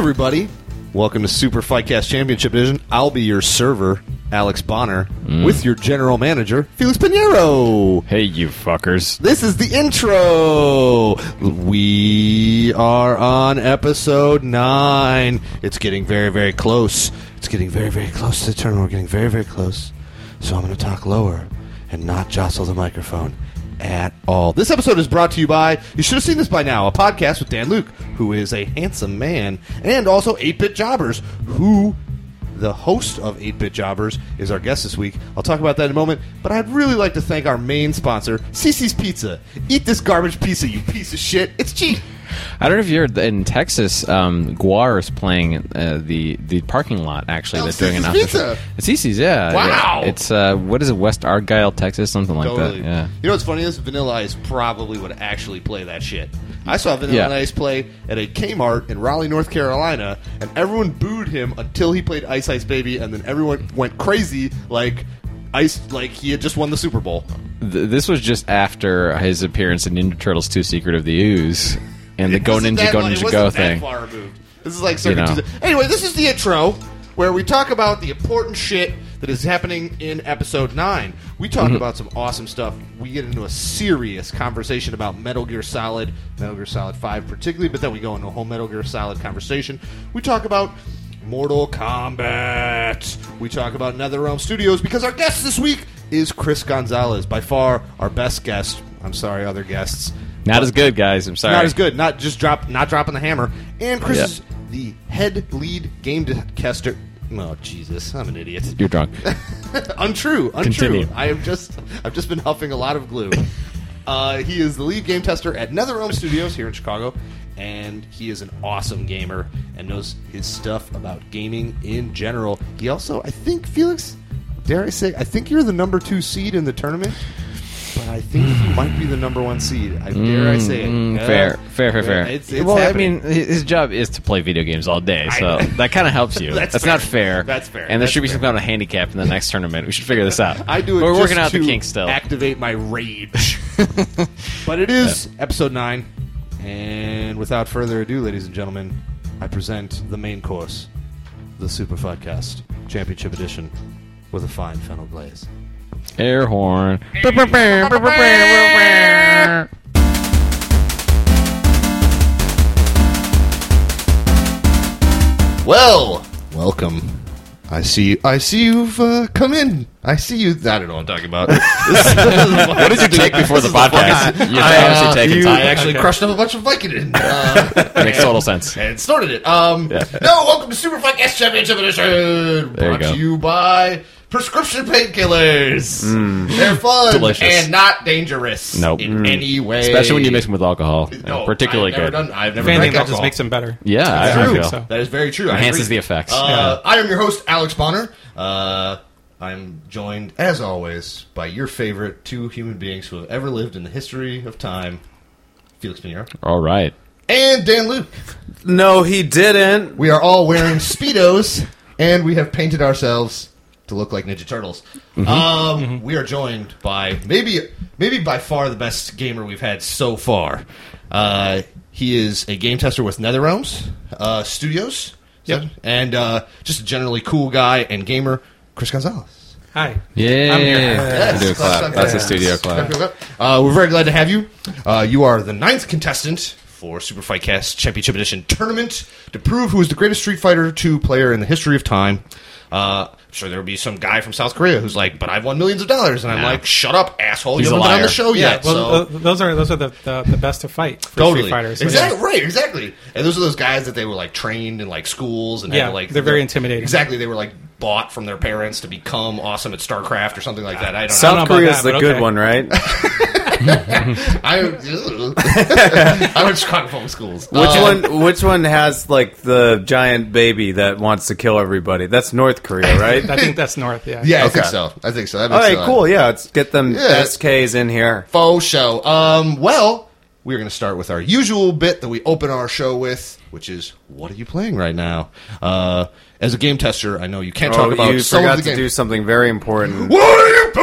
Everybody. Welcome to Super Fightcast Championship Division. I'll be your server, Alex Bonner, mm. with your general manager, Felix Piñeiro. Hey, you fuckers. This is the intro. We are on episode nine. It's getting very, very close. It's getting very, very close to the turn. We're getting very, very close. So I'm going to talk lower and not jostle the microphone at all. This episode is brought to you by, you should have seen this by now, a podcast with Dan Luke, who is a handsome man, and also 8 Bit Jobbers, who the host of 8 Bit Jobbers is our guest this week. I'll talk about that in a moment, but I'd really like to thank our main sponsor, CiCi's Pizza. Eat this garbage pizza, you piece of shit. It's cheap. I don't know if you're in Texas. Um, Gwar is playing uh, the the parking lot. Actually, Oh, they're doing an CiCi's after Pizza. It's CiCi's, yeah. Wow. yeah. It's uh, what is it? West Argyle, Texas, something like Totally. that. Yeah. You know what's funny is Vanilla Ice probably would actually play that shit. I saw Vanilla Yeah. Ice play at a Kmart in Raleigh, North Carolina, and everyone booed him until he played Ice Ice Baby, and then everyone went crazy like Ice, like he had just won the Super Bowl. Th- this was just after his appearance in Ninja Turtles 2: Secret of the Ooze and the Go Ninja that- Go it Ninja wasn't Go that thing. Far removed. This is like Circuit know. Anyway, this is the intro where we talk about the important shit that is happening in episode 9. We talk Mm-hmm. about some awesome stuff. We get into a serious conversation about Metal Gear Solid, Metal Gear Solid 5 particularly, but then we go into a whole Metal Gear Solid conversation. We talk about Mortal Kombat. We talk about NetherRealm Studios because our guest this week is Chris Gonzales, by far our best guest. I'm sorry, other guests. Not as good, guys. I'm sorry. Not as good. Not just drop. Not dropping the hammer. And Chris is the head lead game caster. Oh Jesus, I'm an idiot. You're drunk. untrue. Untrue. Continue. I have just. I've just been huffing a lot of glue. Uh, he is the lead game tester at NetherRealm Studios here in Chicago, and he is an awesome gamer and knows his stuff about gaming in general. He also, I think, Felix, dare I say, I think you're the number two seed in the tournament, I think you might be the number one seed. I dare I say it. Mm, Yeah. fair, fair, fair, fair. It's, it's well, happening. I mean, his job is to play video games all day, so I- that kind of helps you. That's That's, fair. not fair. That's fair. And there That's should be fair. some kind of handicap in the next tournament. We should figure this out. I do it. We're just working out to the kinks still. Activate my rage. but it is episode nine, and without further ado, ladies and gentlemen, I present the main course, the Super Podcast Championship Edition, with a fine fennel glaze. Air horn. Well, welcome. I see. I see you've uh, come in. I see you. I don't know what I'm talking about. What did you take before the podcast? You're obviously taking I time. actually crushed up a bunch of Vicodin. Uh, Makes total sense. and snorted it. Um, No, welcome to Super Fight S Championship Edition. There you brought go. to you by prescription painkillers. They're fun Delicious. and not dangerous Nope. in any way. Especially when you mix them with alcohol. No, particularly I've never good. Done, I've never If anything, drank that alcohol. just makes them better. Yeah, That's I true. feel. so. That is very true. I Enhances the effects. Uh, I am your host, Alex Bonner. Uh, I'm joined, as always, by your favorite two human beings who have ever lived in the history of time, Felix Piñeiro All right. and Dan Luke. No, he didn't. We are all wearing Speedos, and we have painted ourselves to look like Ninja Turtles. Um, We are joined by maybe, maybe by far the best gamer we've had so far. Uh, he is a game tester with NetherRealms uh, Studios, Yep. and uh, just a generally cool guy and gamer, Chris Gonzales. Hi. Yeah. I'm here. Yes, do a clap. clap, That's clap. a studio clap. Uh, we're very glad to have you. Uh, you are the ninth contestant for Super Fight Cast Championship Edition tournament to prove who is the greatest Street Fighter 2 player in the history of time. Uh, I'm sure there will be some guy from South Korea who's like, "But I've won millions of dollars," and I'm Nah. like, "Shut up, asshole! He's you haven't been on the liar. show Yeah, yet." well, so. those are those are the, the, the best to fight for Totally, Street Fighters. Exactly yeah. right, exactly. And those are those guys that they were like trained in like schools and Yeah, had, like they're very intimidating. Exactly, they were like bought from their parents to become awesome at StarCraft or something like that. I don't know South Korea is the good okay. one, right? I, I went to Chicago public schools. Which Uh, one? Which one has like the giant baby that wants to kill everybody? That's North Korea, right? I think that's North. Yeah. Yeah, I think so. I think so. That All makes right, sense. cool. Yeah, let's get them Yeah. SKs in here. Faux show. Um, well, we're going to start with our usual bit that we open our show with, which is what are you playing right now? Uh, as a game tester, I know you can't talk Oh, about you some forgot of the to game. do something very important. What are you playing right now?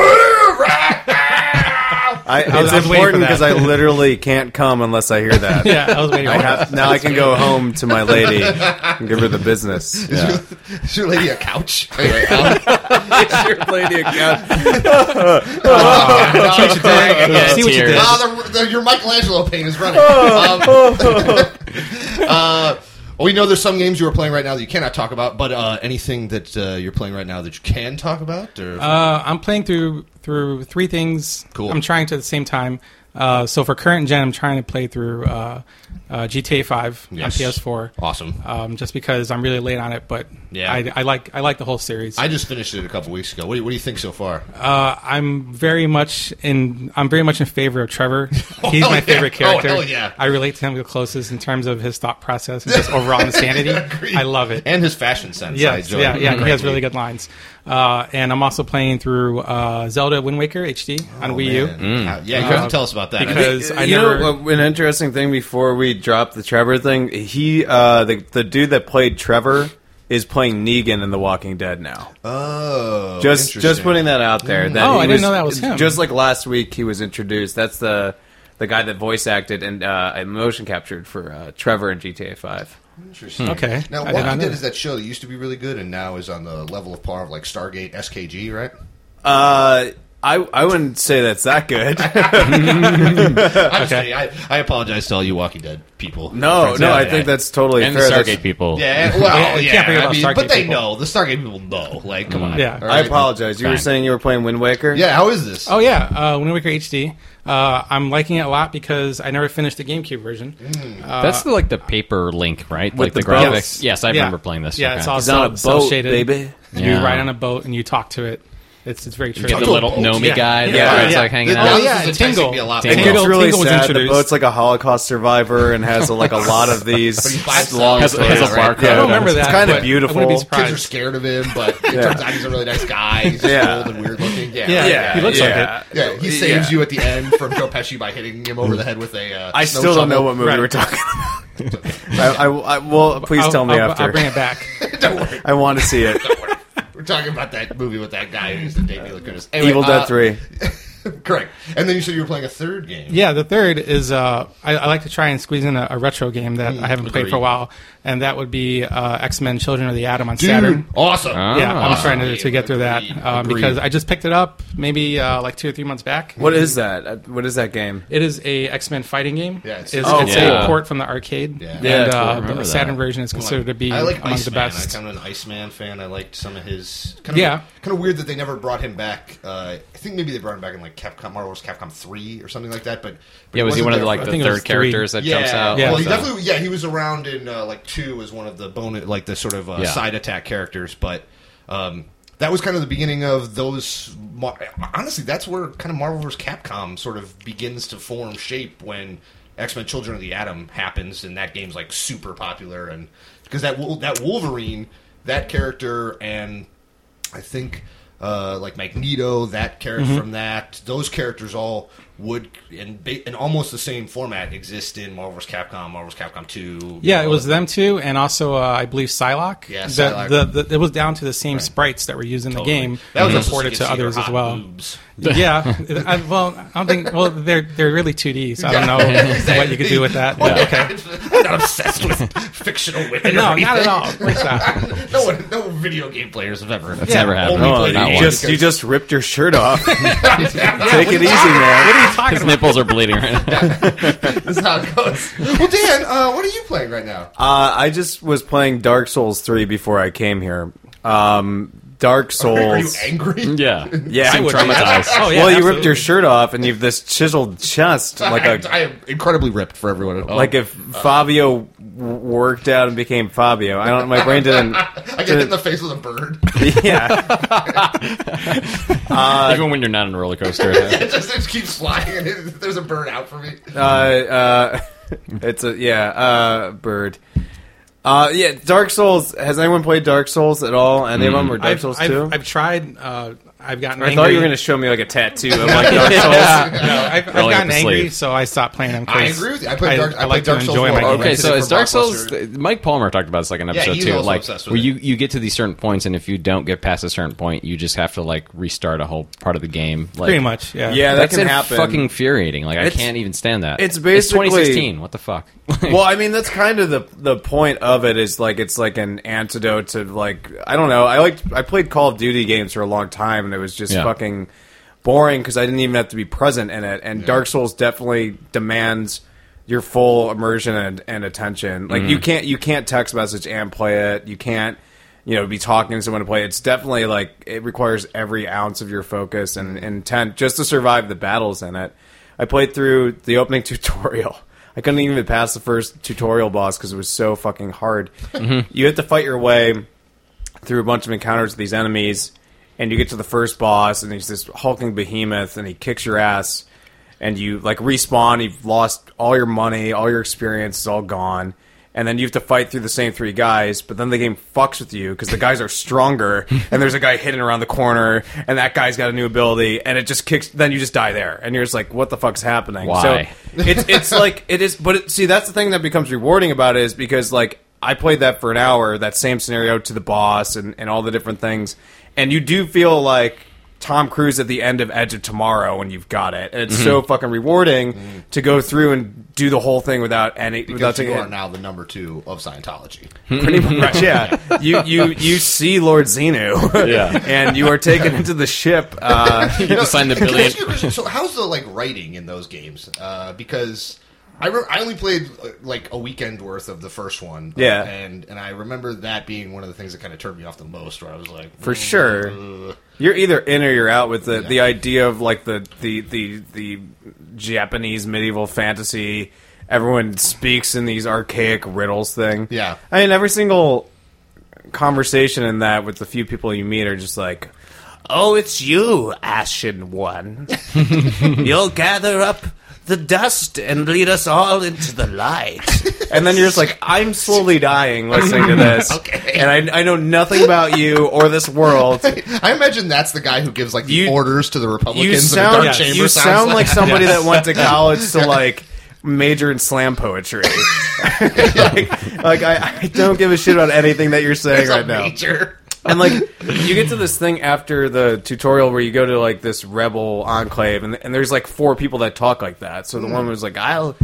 I, I was- it's was important because I literally can't come unless I hear that. Yeah, I was waiting I for have, that. now I can go home to my lady and give her the business. Is, your, is your lady a couch? Is your lady a couch? See what you did. Yeah, See what you tears. did. Ah, the, the, your Michelangelo paint is running. Um, uh, we know there's some games you are playing right now that you cannot talk about, but uh, anything that uh, you're playing right now that you can talk about? Or Uh, I'm playing through through three things. Cool. I'm trying to at the same time. Uh, so for current gen, I'm trying to play through uh, uh, GTA 5 Yes. on PS4. awesome. Um, just because I'm really late on it, but Yeah. I, I like I like the whole series. I just finished it a couple weeks ago. What do you, what do you think so far? Uh, I'm very much in. I'm very much in favor of Trevor. He's hell my yeah. favorite Oh, character. hell yeah. I relate to him the closest in terms of his thought process and just overall insanity. Agreed. I love it. And his fashion sense. I Yes, yeah, yeah. He has greatly. really good lines. Uh, and I'm also playing through uh, Zelda Wind Waker HD on Wii U. Oh, Man. Uh, yeah, you have to tell us about that. I because- think- I you never- know, uh, an interesting thing before we drop the Trevor thing, he, uh, the, the dude that played Trevor is playing Negan in The Walking Dead now. oh, Just just putting that out there. That Oh, I didn't know that was him. Just like last week, he was introduced. That's the the guy that voice acted and uh, motion captured for uh, Trevor in GTA Five. Interesting. Okay. Now, what I did not Walking know Dead that. is that show that used to be really good and now is on the level of par of like Stargate SKG, right? Uh, I I wouldn't say that's that good. I'm just Okay. kidding. I, I apologize to all you Walking Dead people. no, no, out I there. think that's totally and the fair. That's- Stargate people. Yeah, well, Yeah, you yeah, can't forget I about mean, Stargate but they people. know. The Stargate people know. Like, come on. Yeah. All I right? apologize. You were Fine. saying you were playing Wind Waker. Yeah, how is this? Oh yeah, uh, Wind Waker HD. Uh, I'm liking it a lot because I never finished the GameCube version. Uh, That's the, like the paper link, right? like the the, graphics. boats. Yes, I yeah. remember playing this. Yeah, Okay. it's all He's on a boat, cel-shaded. baby. You Yeah. ride on a boat and you talk to it. It's it's very true. Got the little boat? Nomi Yeah. guy Yeah. there. It's Yeah. like hanging out. Oh, this yeah, is enticing Tingle. me a lot It. Tingle. gets really Tingle was sad. The introduced. boat's like a Holocaust survivor and has like a lot of these buys long Has- has a stories. barcode. Yeah. I don't remember that. It's kind but of beautiful. I wouldn't be Kids are scared of him, but it turns out he's a really nice guy. He's just Yeah. old and weird looking. Yeah, Yeah, Yeah, he looks like yeah. it. Yeah, he saves Yeah. you at the end from Joe Pesci by hitting him over the head with a. Uh, I snow still don't know what movie we're talking about. I, I, I, well, please I'll- tell me I'll, after. I'll bring it back. Don't worry. I want to see it. We're talking about that movie with that guy who's the David Lee Curtis. Anyway, Evil Dead uh, Three. Correct. And then you said you were playing a third game. Yeah, the third is uh, I, I like to try and squeeze in a, a retro game that Mm, I haven't played for a while, and that would be uh, X Men: Children of the Atom on Dude, Saturn. awesome. Ah. Yeah, I'm trying to, to get through that um, because I just picked it up maybe uh, like two or three months back. What is that? Uh, What is that game? It is a X Men fighting game. Yeah, it's- it's, Oh, it's yeah. a port from the arcade. Yeah. and Yeah, cool. I uh, remember the that. Saturn version is considered to be I like among Iceman. the best. I'm kind of an Iceman fan. I liked some of his. Kind of, Yeah. Kind of weird that they never brought him back. Uh, I think maybe they brought him back in like Capcom, Marvel's Capcom Three or something like that. But, but Yeah, was he one of the, like the think it third three. characters that yeah, jumps out? Yeah. Well, he So- definitely. Yeah, he was around in uh, like two as one of the bonus, like the sort of uh, Yeah. side attack characters. But um, that was kind of the beginning of those. Honestly, that's where kind of Marvel vs. Capcom sort of begins to form shape when X Men: Children of the Atom happens, and that game's like super popular, and because that that Wolverine, that character, and I think uh, like Magneto, that character Mm-hmm. from that, those characters all would in in almost the same format exist in Marvel's. Capcom, Marvel's. Capcom Two. Yeah, it was them too, and also uh, I believe Psylocke. Yeah, Psylocke. The, the, it was down to the same sprites that were used in the game. That was so you reported to others as well. boobs. yeah, I, well, I don't think. Well, they're they're really 2D, so I don't know what you could do with that. Well, Okay. I'm not obsessed with fictional women. No, or not at all. Please stop. no one, no video game players have ever. That's never happened. Only Oh, played Not it you one. just you just ripped your shirt off. Take Take it easy, man. What are you talking His about? nipples are bleeding right now. That's how it goes. Well, Dan, uh, what are you playing right now? Uh, I just was playing Dark Souls 3 before I came here. Um, Dark Souls. Are you angry? Yeah. Yeah, I'm would be. traumatized. Oh, yeah, well, you absolutely. ripped your shirt off and you've this chiseled chest, like I, a I am incredibly ripped for everyone at home. like if Fabio w- worked out and became Fabio. I don't. My brain didn't. I get hit in the face with a bird. Yeah, Even when you're not on a roller coaster. it just, it just keeps flying, and it, there's a bird out for me. uh, uh, it's a yeah uh, bird. Uh, yeah, Dark Souls. Has anyone played Dark Souls at all? Any of them or Dark I've, Souls I've, two? I've tried. Uh, I've gotten. I angry. thought you were going to show me like a tattoo of like Dark Souls. No, I've, I've gotten angry, sleeve. so I stopped playing them. 'cause I agree with you. I played Dark- I like played to Dark Souls enjoy my more. game. Okay, so a it's Dark. Souls. Mike Palmer talked about this like an Yeah, episode he's too. also Like obsessed with where it. you you get to these certain points, and if you don't get past a certain point, you just have to like restart a whole part of the game. Like, Pretty much, yeah. Yeah, that that's can happen. fucking infuriating. Like I can't even stand that. it's basically- 2016. What the fuck? well, I mean, that's kind of the the point of it is like it's like an antidote to like I don't know. I like I played Call of Duty games for a long time, and it was just Yeah. fucking boring because I didn't even have to be present in it. And Dark Souls definitely demands your full immersion and, and attention. Like you mm-hmm. can't you can't text message and play it. You can't you know be talking to someone to play. it. It's definitely like it requires every ounce of your focus and mm-hmm. intent just to survive the battles in it. I played through the opening tutorial. I couldn't even pass the first tutorial boss because it was so fucking hard. Mm-hmm. You have to fight your way through a bunch of encounters with these enemies, and you get to the first boss, and he's this hulking behemoth, and he kicks your ass, and you like respawn. You've lost all your money, all your experience is all gone, and then you have to fight through the same three guys. But then the game fucks with you because the guys are stronger, and there's a guy hidden around the corner, and that guy's got a new ability, and it just kicks. Then you just die there, and you're just like, what the fuck's happening? Why? So it's it's like it is, but it, see that's the thing that becomes rewarding about it is because like I played that for an hour, that same scenario to the boss and, and all the different things, and you do feel like Tom Cruise at the end of Edge of Tomorrow when you've got it, and it's so fucking rewarding to go through and do the whole thing without any without Because taking you it are now the number two of Scientology. pretty much yeah you you you see lord xenu Yeah. and you are taken into the ship uh you get to sign the Can billion. you? So, how's the like writing in those games? Uh, because I re- I only played like a weekend worth of the first one. Yeah. and and I remember that being one of the things that kind of turned me off the most. Where I was like, For "Mm, sure. uh." You're either in or you're out with the, the idea of like the, the, the, the Japanese medieval fantasy. Everyone speaks in these archaic riddles thing. Yeah. I mean, every single conversation in that with the few people you meet are just like, "Oh, it's you, Ashen One. You'll gather up the dust and lead us all into the light." and then you're just like, "I'm slowly dying listening to this, Okay. and I, I know nothing about you or this world." I imagine that's the guy who gives like the You- orders to the You Republicans in the sound, dark chamber. you sounds sound like somebody Yes. that went to college to like major in slam poetry. like, like I, I don't give a shit about anything that you're saying It's right a now. major. And like you get to this thing after the tutorial where you go to like this rebel enclave, and, and there's like four people that talk like that. So the mm. one was like, "I'll."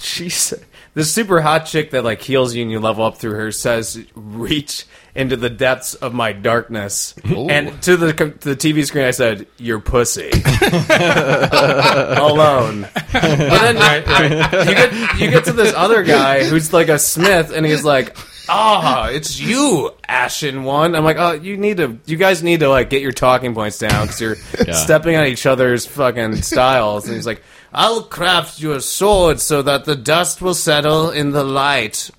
She's this super hot chick that like heals you and you level up through her says, "Reach into the depths of my darkness." Ooh. And to the to the TV screen, I said, "You're pussy." Alone. But then Right, right. you get you get to this other guy who's like a smith, and he's like, "Ah, it's you, Ashen One." I'm like, "Oh, you need to, you guys need to like get your talking points down because you're stepping on each other's fucking styles." And he's like, "I'll craft your sword so that the dust will settle in the light."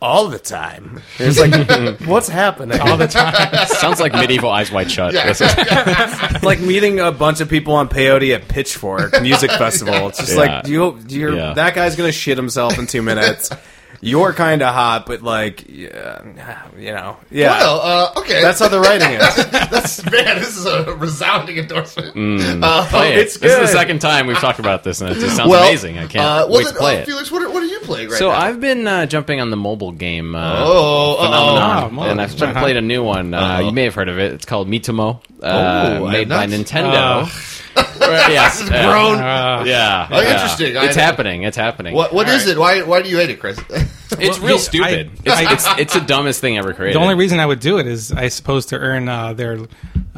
All the time. It's like, what's happening? All the time. Sounds like medieval Eyes Wide Shut. This is- It's like meeting a bunch of people on peyote at Pitchfork Music Festival. It's just Yeah. like you, you're Yeah. that guy's gonna shit himself in two minutes. You're kind of hot, but like, yeah, you know, yeah. Well, uh, okay. That's how the writing is. That's man. This is a resounding endorsement. Uh, Play it. it's This is the second time we've talked about this, and it just sounds well, amazing. I can't uh, well, wait then, to play uh, it. Felix, what are, what are you playing right So now? I've been uh, jumping on the mobile game. Uh, Oh, uh-oh. Phenomenon, Oh, and I've uh-huh. played a new one. Uh, you may have heard of it. It's called Miitomo, uh, Oh, made by not. Nintendo. Yes, This is yeah. grown. Uh, Yeah, Oh, yeah. interesting. I- It's happening. It's happening. What what is it? Why why do you hate it, Chris? It's Well, real stupid. I- it's, it's it's the dumbest thing ever created. The only reason I would do it is I suppose to earn uh, their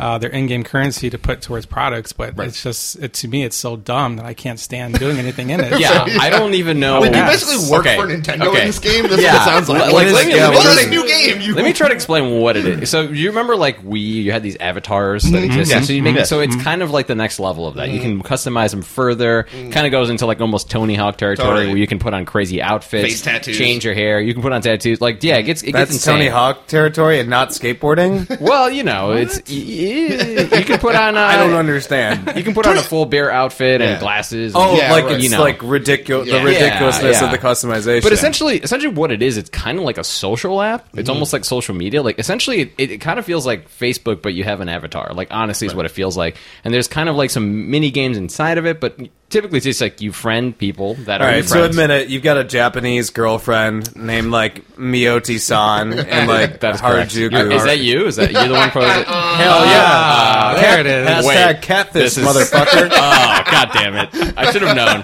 uh, their in-game currency to put towards products, but Right. it's just it, to me it's so dumb that I can't stand doing anything in it. yeah, I don't even know. Wait, you basically work Okay, for Nintendo okay. in this game? That's Yeah. what it sounds like. Let- like, let like, me- yeah, let me try to- this new game? You Let me try to explain what it is. So you remember like Wii, you had these avatars that mm-hmm. existed. Yes. So you make Yes. so it's mm-hmm. kind of like the next level of that. You mm-hmm. can customize them further. Kind of goes into like almost Tony Hawk territory Totally. where you can put on crazy outfits, Face tattoos. change your hair. You can put on tattoos. Like yeah, it gets it That's gets Tony. Hawk territory and not skateboarding. Well, you know, it's y- you can put on. Uh, I don't understand. You can put on a full bear outfit and Yeah. glasses. Oh, Yeah, like right. it's you know. like ridiculous. Yeah. The ridiculousness Yeah, of the customization. But essentially, essentially, what it is, it's kind of like a social app. It's almost like social media. Like essentially, it, it kind of feels like Facebook, but you have an avatar. Like honestly, is what it feels like. And there's kind of like some mini games inside of it, but typically it's just like you friend people that All are your right, so friends. admit it. You've got a Japanese girlfriend named like Miyoti-san and like That's correct. Harajuku. Is that you? Is that you the one posing? Hell yeah! Ah, there it is. Hashtag Wait, catfish, this is- motherfucker. oh god damn it! I should have known.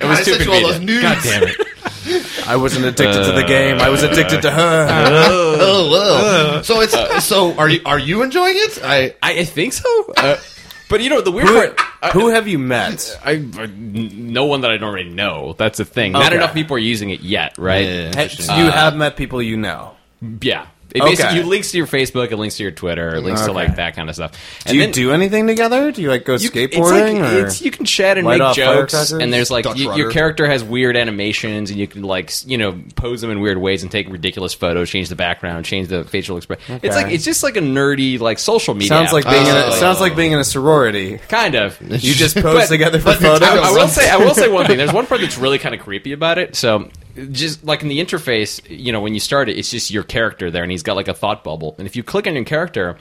It was I too sent you all those convenient. nudes. God damn it! I wasn't addicted to the game. I was addicted to her. Oh, whoa. So it's so. Are you are you enjoying it? I I, I think so. Uh, but you know the weird part. I- Who have you met? I, I- no one that I don't already know. That's the thing. Not Okay. enough people are using it yet, right? Yeah. Interesting. you uh, have met people you know. Yeah. It Okay. basically you links to your Facebook, it links to your Twitter, it links to like that kind of stuff. Do you do anything together? Do you like go you, skateboarding? it's like, or? it's, you can chat and make jokes, and there's like Dutch y- your character has weird animations, and you can like you know pose them in weird ways and take ridiculous photos, change the background, change the facial expression. It's like it's just like a nerdy like social media. sounds app. like being in a, sounds like being in a sorority. kind of. You just pose But- together for photos. I, I will say I will say one thing. There's one part that's really kind of creepy about it. So just like in the interface, you know, when you start it, it's just your character there, and he's got like a thought bubble. And if you click on your character,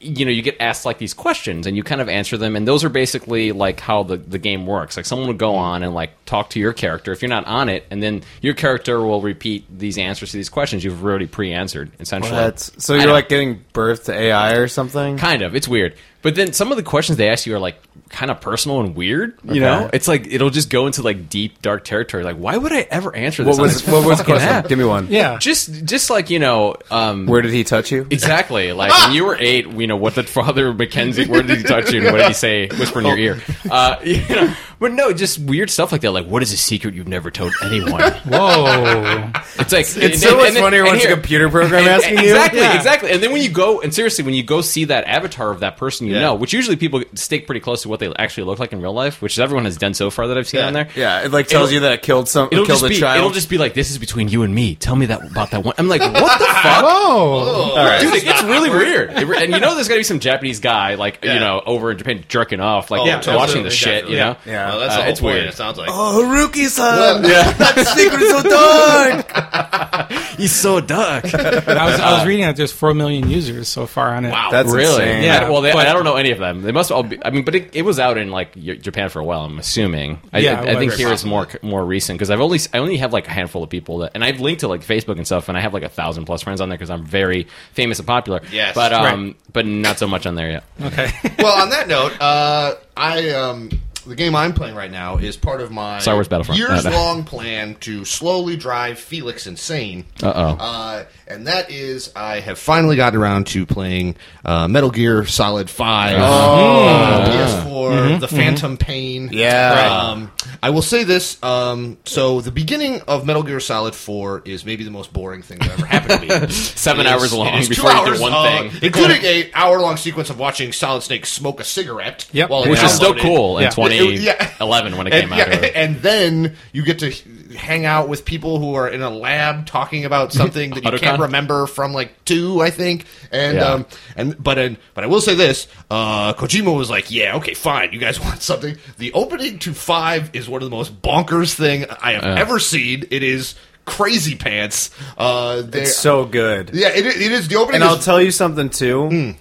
you know, you get asked like these questions, and you kind of answer them. And those are basically like how the the game works. Like someone would go mm-hmm. on and like talk to your character if you're not on it, and then your character will repeat these answers to these questions you've already pre-answered. Essentially, so you're like getting birth to AI or something. Kind of. It's weird. But then some of the questions they ask you are like kind of personal and weird. You Okay. know, it's like it'll just go into like deep dark territory. Like, why would I ever answer this? What was what was the question? app? Give me one. Yeah. Just, just like you know, um, Where did he touch you? exactly. Like when you were eight, you know, what did Father Mackenzie? Where did he touch you? And what did he say? Whisper in your ear. Uh, you know, but no, just weird stuff like that. Like, what is a secret you've never told anyone? Whoa. It's like It's so much funnier when it's a computer program asking you. Exactly, Yeah. exactly. And then when you go and seriously, when you go see that avatar of that person you Yeah. know, which usually people stick pretty close to what they actually look like in real life, which everyone has done so far that I've seen Yeah. on there. Yeah, it like tells It'll- you that it killed some, It'll killed just a be child. it'll just be like this is between you and me. Tell me that about that one. I'm like, what the fuck? Whoa. Dude, it gets really weird. It and you know there's gotta be some Japanese guy like you know over in Japan jerking off, like Oh, watching absolutely, the shit. You know, Yeah. Well, that's Uh, the it's point, weird. It sounds like. Oh, Haruki-san! Yeah. that secret is so dark! he's so dark. I was, I was reading that there's four million users so far on it. Wow, That's really? insane. Yeah, I- well, they, but- I don't know any of them. They must all be. I mean, but it, it was out in like Japan for a while. I'm assuming. I, Yeah, I, I think it was. here it's more more recent because I've only I only have like a handful of people that, and I've linked to like Facebook and stuff, and I have like a thousand plus friends on there because I'm very famous and popular. Yes. but um, but not so much on there yet. Okay. well, on that note, uh, I um, the game I'm playing right now is part of my Star Wars Battlefront. years No, no. long plan to slowly drive Felix insane. Uh-oh. Uh, and that is, I have finally gotten around to playing uh, Metal Gear Solid Five, uh, PS4, the Phantom Pain. Yeah. Um, I will say this. Um, so the beginning of Metal Gear Solid Four is maybe the most boring thing that ever happened to me. Seven It is- hours long it is before two you do hours, one uh, thing. including a hour long sequence of watching Solid Snake smoke a cigarette. Yep. while it Which is still downloaded. cool in Yeah. 2011 when it came and, out. yeah, and then you get to hang out with people who are in a lab talking about something that you Otacon? can't remember from like two, I think. And Yeah. um, and but and, but I will say this: uh, Kojima was like, "Yeah, okay, fine. You guys want something?" The opening to five is one of the most bonkers thing I have ever seen. It is crazy pants. Uh, they- It's so good. yeah, it, it is the opening. And I'll tell you something too.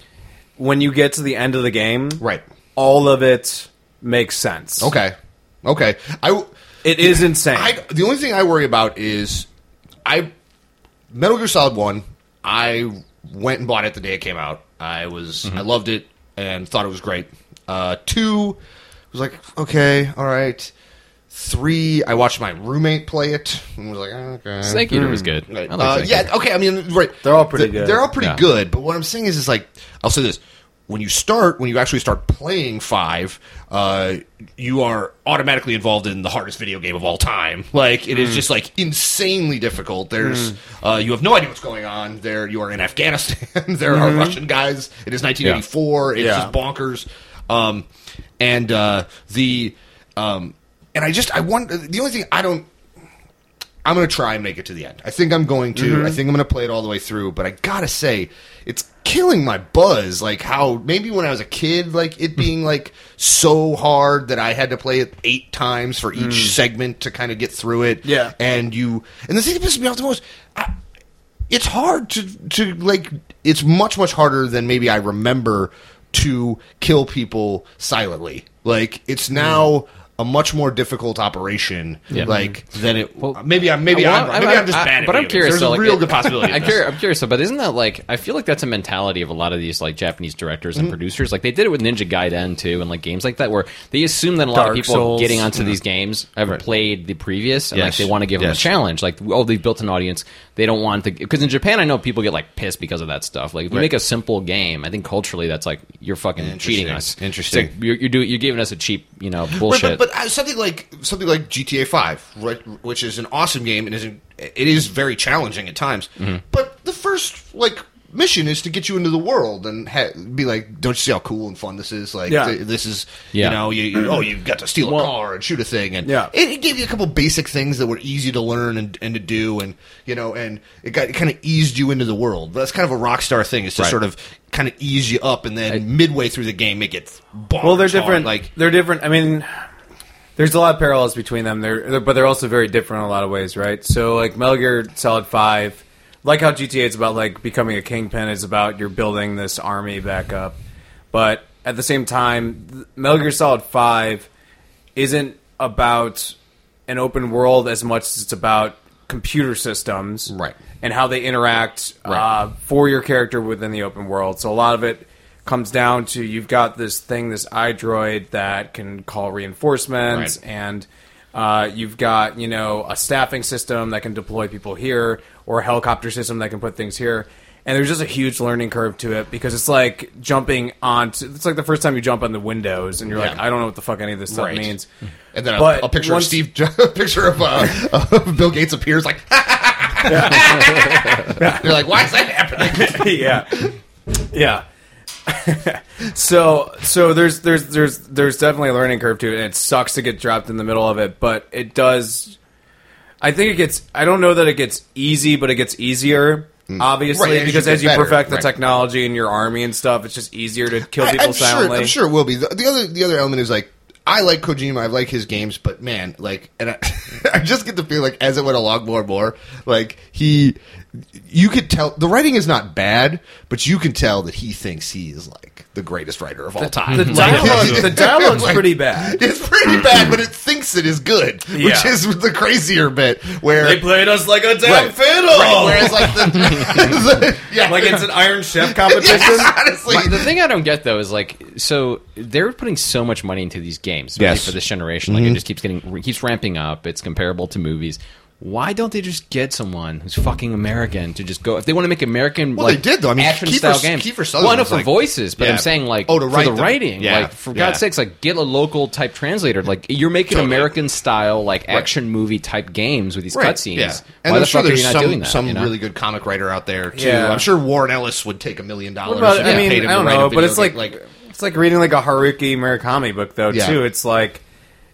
When you get to the end of the game, right. all of it makes sense. Okay. Okay. I. It is insane. I the only thing I worry about is I Metal Gear Solid One. I went and bought it the day it came out. I was I loved it and thought it was great. Uh, two was like okay, all right. Three, I watched my roommate play it and was like, okay. Snake Eater was good. Right. I like Uh, Snake yeah, Eater. okay. I mean, right. They're all pretty Th- good. They're all pretty Yeah. good. But what I'm saying is, is like, I'll say this: when you start, when you actually start playing five, uh, you are automatically involved in the hardest video game of all time. Like, it is Hmm. just like insanely difficult. There's, uh, you have no idea what's going on. There, you are in Afghanistan. there are Russian guys. It is 1984. It's Hmm. Yeah. just bonkers. Um, and uh, the, um, and I just, I want the only thing I don't I'm gonna try and make it to the end. I think I'm going to. I mm-hmm. think I'm gonna play it all the way through. But I gotta say, it's killing my buzz. Like how maybe when I was a kid, like it hmm. being like so hard that I had to play it eight times for each hmm. segment to kind of get through it. Yeah. and you and the thing that pisses me off the most. I, it's hard to to like it's much much harder than maybe I remember to kill people silently. Like it's hmm. now a much more difficult operation. Like than it. maybe I'm maybe Well, I'm, wrong. maybe I'm, just I- bad. At but I'm curious. There's so, a like, real it- good possibility. I'm curious, I'm curious. But isn't that like? I feel like that's a mentality of a lot of these like Japanese directors Mm-hmm. and producers. Like they did it with Ninja Gaiden too, and like games like that, where they assume that a lot Dark of people Souls. getting onto these games have played the previous, and like they want to give them a challenge. Like oh, they've built an audience. They don't want to because in Japan, I know people get like pissed because of that stuff. Like if you Right. make a simple game, I think culturally that's like you're fucking cheating us. Interesting. Like, you're, you're doing you're giving us a cheap you know Right, bullshit. but, but uh, something like something like GTA Five, right, which is an awesome game and is it is very challenging at times. Mm-hmm. But the first like mission is to get you into the world and ha- be like, don't you see how cool and fun this is? Like, Yeah. th- this is Yeah. you know, you, you oh, you got to steal a Well- car and shoot a thing, and Yeah. it, it gave you a couple basic things that were easy to learn and, and to do, and you know, and it got kind of eased you into the world. That's kind of a Rockstar thing, is to Right. sort of kind of ease you up, and then midway through the game, make it bonkers Well, they're hard. different. Like, they're different. I mean, there's a lot of parallels between them. They're, but they're also very different in a lot of ways, right? So, like Metal Gear Solid Five, like how GTA is about like becoming a kingpin, is about you're building this army back up. But at the same time, Metal Gear Solid Five isn't about an open world as much as it's about computer systems, Right. And how they interact Right. uh, for your character within the open world. So a lot of it comes down to you've got this thing, this iDroid that can call reinforcements, Right. and uh, you've got you know a staffing system that can deploy people here, or a helicopter system that can put things here. And there's just a huge learning curve to it because it's like jumping onto. It's like the first time you jump on the windows, and you're like, I don't know what the fuck any of this stuff Right. means. And then a, a picture once- of Steve, a picture of, uh, of Bill Gates appears like, you're like, why is that happening? yeah, yeah. So so there's there's there's there's definitely a learning curve to it, and it sucks to get dropped in the middle of it, but it does. I think it gets. I don't know that it gets easy, but it gets easier. Obviously, Mm. Right, as you because as you better, perfect the right. technology in your army and stuff, it's just easier to kill people I, am silently. sure. I'm sure it will be. The, the other the other element is like. I like Kojima. I like his games, but man, like, and I, I just get the feel like as it went along more and more, like he, you could tell the writing is not bad, but you can tell that he thinks he is like the greatest writer of all time. The Like- dialogue, the dialogue's like, pretty bad. It's pretty bad, but it thinks it is good, which is the crazier bit. Where they played us like a damn Right. Right, whereas like the, the- yeah, like it's an Iron Chef competition. Yes, honestly, the thing I don't get though is like, so they're putting so much money into these games, especially Yes. for this generation. Like it mm-hmm. just keeps getting, keeps ramping up. It's comparable to movies. Why don't they just get someone who's fucking American to just go? If they want to make American, Well, like, they did, though. I mean, action Kiefer- style games. Kiefer Sutherland's well, I know for like- voices, but Yeah. I'm saying like, Oh, to for write the them. writing, Yeah. like for Yeah. God's sakes, like get a local type translator. Like you're making Totally. American style like action movie type games with these Right, cutscenes. Yeah, and the I'm sure fuck are there's you not some doing that? some you know? really good comic writer out there too. Yeah. I'm sure Warren Ellis would take a million dollars. Well, I mean, paid him I don't know, but video it's like, game. it's like reading like a Haruki Murakami book, though. Yeah. Too, it's like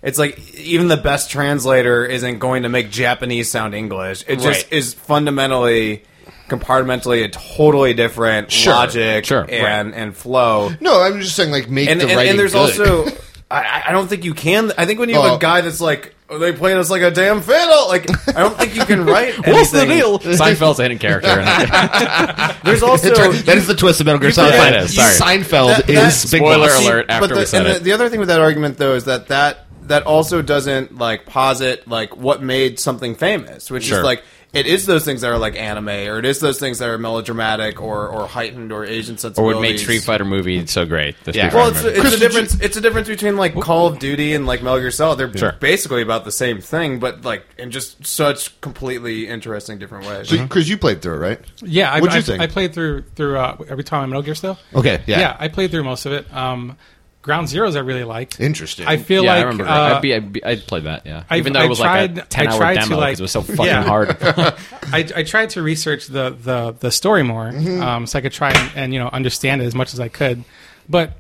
it's like even the best translator isn't going to make Japanese sound English. It just Right. is fundamentally, compartmentally a totally different Sure. logic Sure. and and flow. no, I'm just saying like make And the and, writing and there's good. also. I, I don't think you can. I think when you have Well- a oh. guy that's like, oh, they played us like a damn fiddle. Like, I don't think you can write. What's the anything. deal? Seinfeld's a hidden character. in it. There's also that is the twist of Metal Gear Solid forget- Five. it is, sorry. Seinfeld That- that- is Big Spoiler Boss. alert. after but the, we said and it. The, the other thing with that argument, though, is that that that also doesn't like posit like what made something famous, which Sure. is like it is those things that are like anime, or it is those things that are melodramatic or or heightened or Asian sensibilities, or sensibilities. would make Street Fighter movie so great. The Yeah. Well, it's, it's a difference. It's a difference between like Call of Duty and like Metal Gear Solid. They're Sure. basically about the same thing, but like in just such completely interesting different ways. So, Chris, you played through it, right? Yeah, I, What'd you I, think? I played through through uh, every time on Metal Gear still. Okay, yeah. yeah, I played through most of it. Um, Ground Zeroes I really liked. Interesting. I feel yeah, like I remember. uh, I, be, I, be, I played that. Yeah, I- even though I it was tried- like a ten hour tried to, demo like- because it was so fucking Yeah. hard. I, I tried to research the the, the story more, Mm-hmm. um, so I could try and, and you know understand it as much as I could. But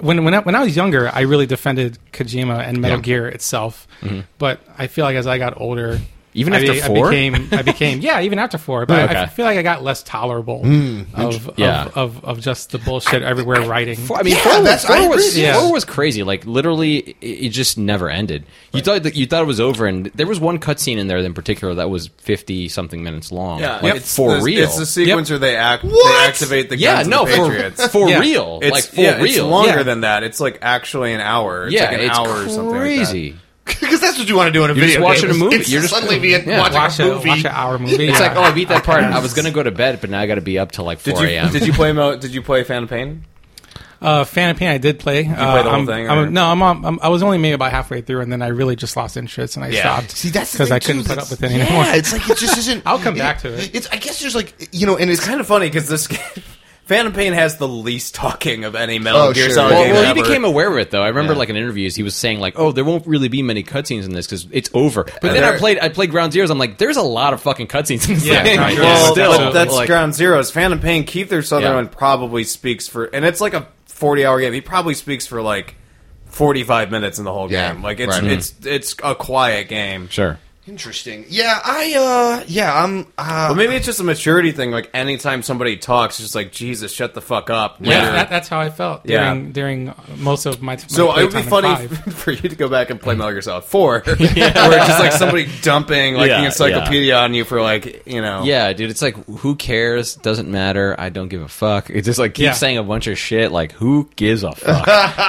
when when I, when I was younger, I really defended Kojima and Metal Yeah. Gear itself. Mm-hmm. But I feel like as I got older, Even after be- four? I became, I became, yeah, even after four. But I, I feel like I got less tolerable Hmm. of, Yeah. of, of, of just the bullshit everywhere writing. Four- I mean, Yeah, four, that's- four I was Yeah. four was crazy. Like literally, it, it just never ended. You thought you thought it was over, and there was one cutscene in there in particular that was fifty something minutes long. Yeah, like, it's for the, real. It's the sequence where they act, What? they activate the guns yeah, of no, the for, Patriots. for Yeah. real, It's like for yeah, real. it's longer Yeah. than that. It's like actually an hour. It's yeah, like an it's hour or something like crazy. Because that's what you want to do in a video. You're just watching game. a movie. It's You're just- suddenly be Yeah. watching watch a a, movie. watch an hour movie. It's yeah. like, oh, I beat that part. I was gonna go to bed, but now I got to be up till like Did four you a.m. did you play Mo, Did you play Phantom Pain? Uh, Phantom Pain, I did play. Did you play the whole I'm, thing, I'm- or- no, I'm, on, I'm, I was only maybe about halfway through, and then I really just lost interest, and I stopped. See, that's because I couldn't put up with it yeah, anymore. it's like it just isn't. I'll come back to it. It's I guess there's like you know, and it's It's kind of funny because this game, Phantom Pain has the least talking of any Metal Oh, Gear sure. Solid well, game well, he became aware of it though. I remember Yeah. like in interviews, he was saying like, "Oh, there won't really be many cutscenes in this because it's over." But then there- I played, I played Ground Zeroes. I'm like, "There's a lot of fucking cutscenes in this Yeah, thing." Ground Zeroes. well, Still, but that's like, Ground Zeroes. Phantom Pain. Keith Sutherland Yeah. probably speaks for, and it's like a forty-hour game. He probably speaks for like forty-five minutes in the whole Yeah, game. Like it's right. it's it's a quiet game. sure. Interesting. Yeah, I uh, yeah, I'm. Uh, But maybe it's just a maturity thing. Like anytime somebody talks, it's just like Jesus, shut the fuck up. Yeah, Later. that, that's how I felt Yeah. during during most of my. my So it would be playtime in funny five. for you to go back and play Metal Gear Solid Four, where it's just like somebody dumping like Yeah, the encyclopedia on you for like you know. Yeah, dude, it's like who cares? Doesn't matter. I don't give a fuck. It just like keeps Yeah. saying a bunch of shit. Like who gives a fuck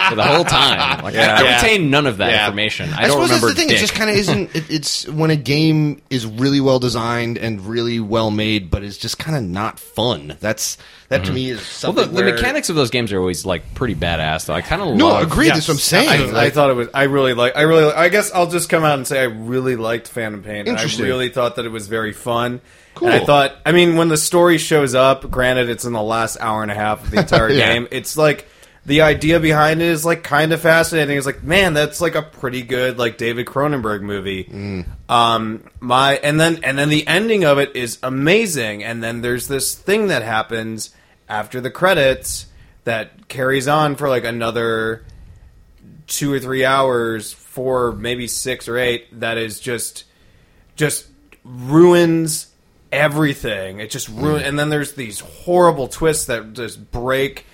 for the whole time? Like Yeah. I, I Yeah. retain none of that Yeah. information. I, I, don't suppose remember. that's the thing. dick. It just kind of isn't. It, it's when a game is really well designed and really well made, but it's just kind of not fun. That's that to mm-hmm. me is well, something. the, the where- mechanics of those games are always like pretty badass. Though I kind of No, love. agree. Yes. That's what I'm saying. I, I Like, thought it was. I really like. I really. I guess I'll just come out and say I really liked Phantom Pain. and I really thought that it was very fun. Cool. And I thought. I mean, when the story shows up, granted, it's in the last hour and a half of the entire Yeah. game. It's like the idea behind it is like kind of fascinating. It's like, man, that's like a pretty good like David Cronenberg movie. Mm. Um, my and then and then the ending of it is amazing. And then there's this thing that happens after the credits that carries on for like another two or three hours, four, maybe six or eight, that is just just ruins everything. It just ruin and then there's these horrible twists that just break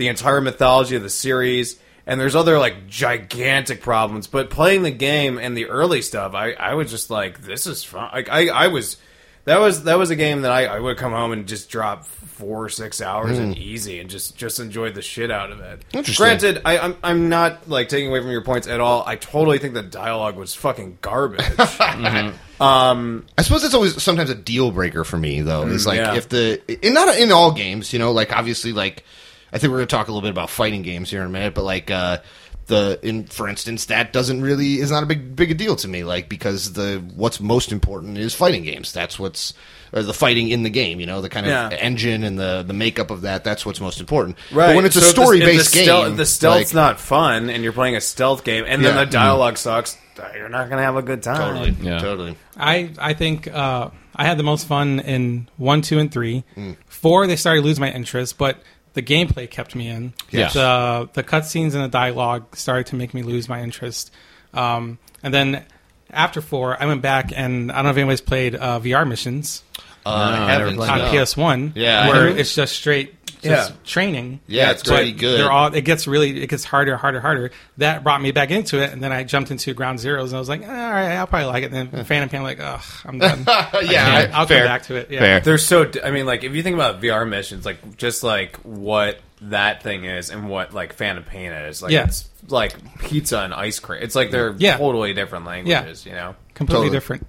the entire mythology of the series. And there's other like gigantic problems, but playing the game and the early stuff, I, I was just like, this is fun. Like I, I was, that was that was a game that I, I would come home and just drop four or six hours and hmm. easy and just just enjoy the shit out of it. Interesting. Granted, I, I'm I'm not like taking away from your points at all. I totally think the dialogue was fucking garbage. Mm-hmm. Um, I suppose it's always sometimes a deal breaker for me though. Is like yeah. if the and not in all games, you know, like obviously like I think we're going to talk a little bit about fighting games here in a minute, but like uh the in for instance that doesn't really is not a big big a deal to me like because the what's most important is fighting games. That's what's or the fighting in the game, you know, the kind of Yeah. engine and the the makeup of that. That's what's most important. Right. But when it's a So if the- story if based the game, stealth- the stealth's like, not fun, and you're playing a stealth game, and then Yeah. the dialogue sucks. You're not gonna have a good time. totally, Yeah. totally. I I think uh, I had the most fun in one, two, and three. Mm. Four, they started to lose my interest, but the gameplay kept me in. Yes. The the cutscenes and the dialogue started to make me lose my interest. Um, and then after four, I went back and I don't know if anybody's played uh, VR missions Uh, I never haven't played on no. PS One. Yeah, where heard. it's just straight. Just Yeah. training. Yeah, it's But pretty good. They're all. It gets really. It gets harder, harder, harder. That brought me back into it, and then I jumped into Ground Zeroes, and I was like, eh, all right, I'll probably like it. And then Phantom Pain, like, ugh, I'm done. yeah, I'll fair. come back to it. Yeah. Fair. They're so. I mean, like if you think about VR missions, like just like what that thing is and what like Phantom Pain is, like Yeah. it's like pizza and ice cream. It's like they're Yeah. totally different languages. You know. Completely Totally. different.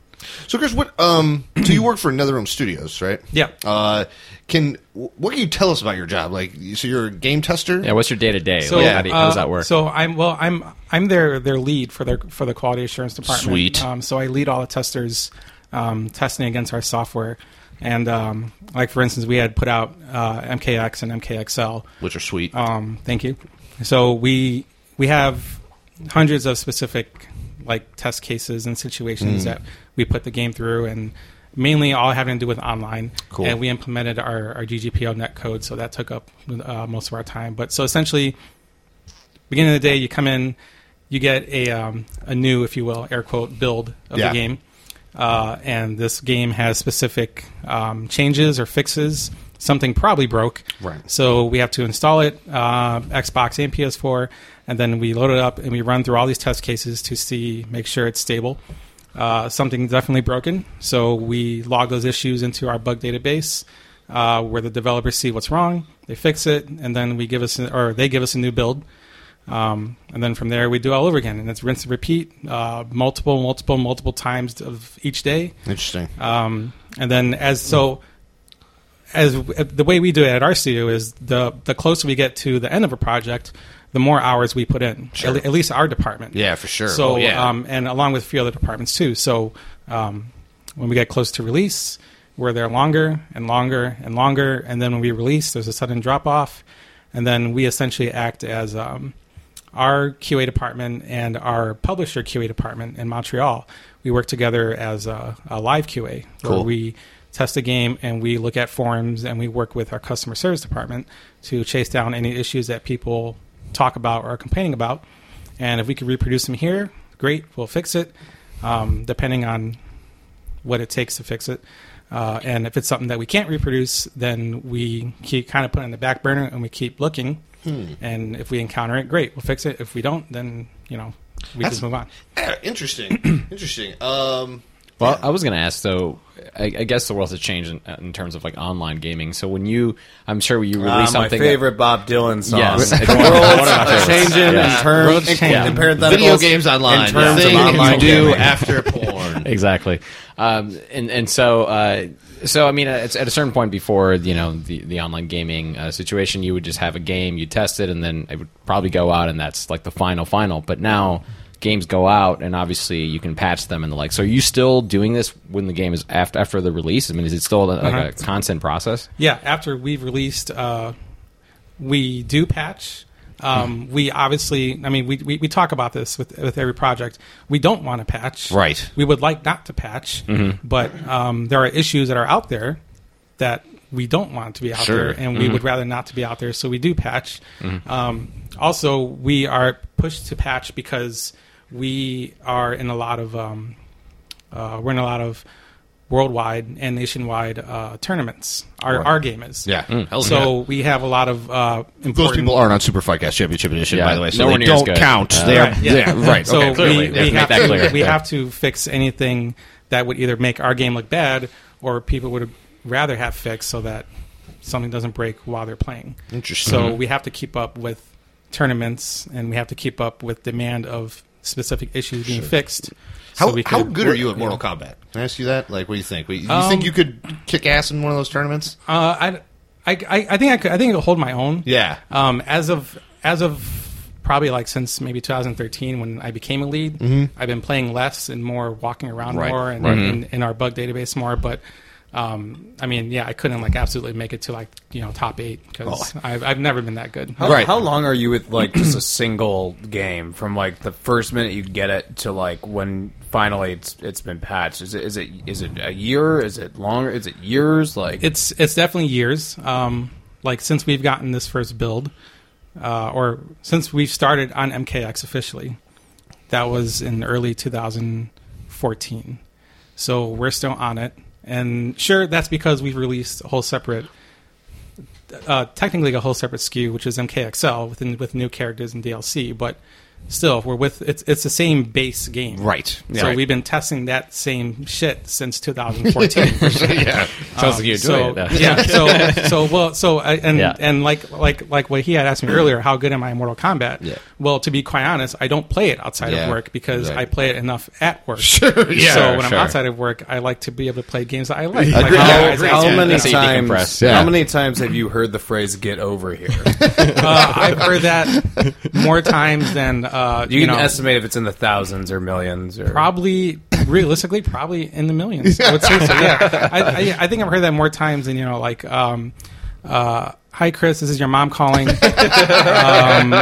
So, Chris, what? Um, so you work for NetherRealm Studios, right? Yeah. Uh, can what can you tell us about your job? Like, so you're a game tester? Yeah, what's your day to day? So Like, how, do you- how does uh, that work? So I'm well. I'm I'm their their lead for their for the quality assurance department. Sweet. Um, so I lead all the testers um, testing against our software. And um, like for instance, we had put out uh, MKX and MKXL. which are sweet. Um, thank you. So we we have hundreds of specific like test cases and Mm. situations that we put the game through, and mainly all having to do with online. Cool. And we implemented our, our GGPO net code, so that took up uh, most of our time. But so essentially, beginning of the day, you come in, you get a um, a new, if you will, air quote build of Yeah. the game. uh, and this game has specific um, changes or fixes. Something probably broke, Right. So we have to install it, uh, Xbox and PS4, and then we load it up and we run through all these test cases to see, make sure it's stable. Uh, something definitely broken, so we log those issues into our bug database, uh, where the developers see what's wrong, they fix it, and then we give us, a, or they give us a new build. Um, and then from there, we do all over again, and it's rinse and repeat, uh, multiple, multiple, multiple times of each day. Interesting. Um, and then as so as the way we do it at our studio is the the closer we get to the end of a project, the more hours we put in. Sure. At, at least our department. Yeah, for sure. So Oh, yeah. um, and along with a few other departments too. So um, when we get close to release, we're there longer and longer and longer, and then when we release, there's a sudden drop off, and then we essentially act as um, our QA department and our publisher QA department in Montreal. We work together as a, a live QA where Cool. we test a game and we look at forums and we work with our customer service department to chase down any issues that people talk about or are complaining about. And if we can reproduce them here, great, we'll fix it, um, depending on what it takes to fix it. Uh, and if it's something that we can't reproduce, then we keep kind of put it in the back burner and we keep looking. And if we encounter it, great, we'll fix it. If we don't, then you know we That's- just move on. Yeah, interesting. interesting. Um, Well, I was going to ask. So, I, I guess the world has changed in, in terms of like online gaming. So, when you, I'm sure you release Ah, my something. that- favorite Bob Dylan song. Yes, the one of world's one of my favorites. changing Yeah. in terms World's in, in parentheticals, video games online. in terms the of thing online you do gaming. after porn. exactly. Um, and and so uh, so I mean, it's at a certain point before you know the the online gaming uh, situation, you would just have a game, you test it, and then it would probably go out, and that's like the final final. But now games go out, and obviously you can patch them and the like. So are you still doing this when the game is after after the release? I mean, is it still like Uh-huh. a constant process? Yeah, after we've released, uh, we do patch. Um, we obviously, I mean, we, we, we talk about this with with every project. We don't want to patch. Right. We would like not to patch, but um, there are issues that are out there that we don't want to be out Sure. there, and we would rather not to be out there. So we do patch. Um, also, we are pushed to patch because we are in a lot of um, uh, we're in a lot of worldwide and nationwide uh, tournaments. Our Right. our game is Yeah. Hell so we have a lot of uh, important. Those people aren't on Super Fightcast Championship Edition, Yeah, by the way, so nowhere they don't count. Uh, they are, Right, yeah. yeah. right. So okay, clearly. we, have we to have that to clear. we have to fix anything that would either make our game look bad or people would rather have fixed so that something doesn't break while they're playing. Interesting. So we have to keep up with tournaments and we have to keep up with demand of specific issues being fixed. How, so we how could good are you at Mortal Kombat? Can I ask you that? Like, what do you think? You Um, think you could kick ass in one of those tournaments? Uh, I, I, I I think I could. I think it'll hold my own. Yeah. Um, as of as of probably like since maybe 2013 when I became a lead, I've been playing less and more walking around Mm-hmm. Right, more and right. in, in our bug database more. But um, I mean, yeah, I couldn't like absolutely make it to like you know top eight because I've I've never been that good. How, Right. how long are you with like just a single game from like the first minute you get it to like when finally it's it's been patched? Is it is it is it a year? Is it longer? Is it years? Like It's it's definitely years. Um, like since we've gotten this first build, uh, or since we've started on MKX officially, that was in early 2014. So we're still on it, and sure, that's because we've released a whole separate, uh, technically a whole separate SKU, which is MKXL with with new characters and DLC. But still, we're with it's it's the same base game, Right. So Right. we've been testing that same shit since 2014. yeah. Sounds like you're so, doing it. yeah. So so well so I, and Yeah. and like like like what he had asked me earlier, how good am I in Mortal Kombat? Yeah. Well, to be quite honest, I don't play it outside Yeah. of work because Right. I play it enough at work. Sure. Yeah. so when sure. I'm outside of work, I like to be able to play games that I like. like how Yeah, guys agreed. asked how many That's times? Yeah. How many times have you heard the phrase "get over here"? Uh, I've heard that more times than uh, You, you, can know. estimate if it's in the thousands or millions. Or Probably, realistically, probably in the millions. I would say so. Yeah, I, I, I think I've heard that more times than you know, like, um, uh, "Hi, Chris, this is your mom calling." um,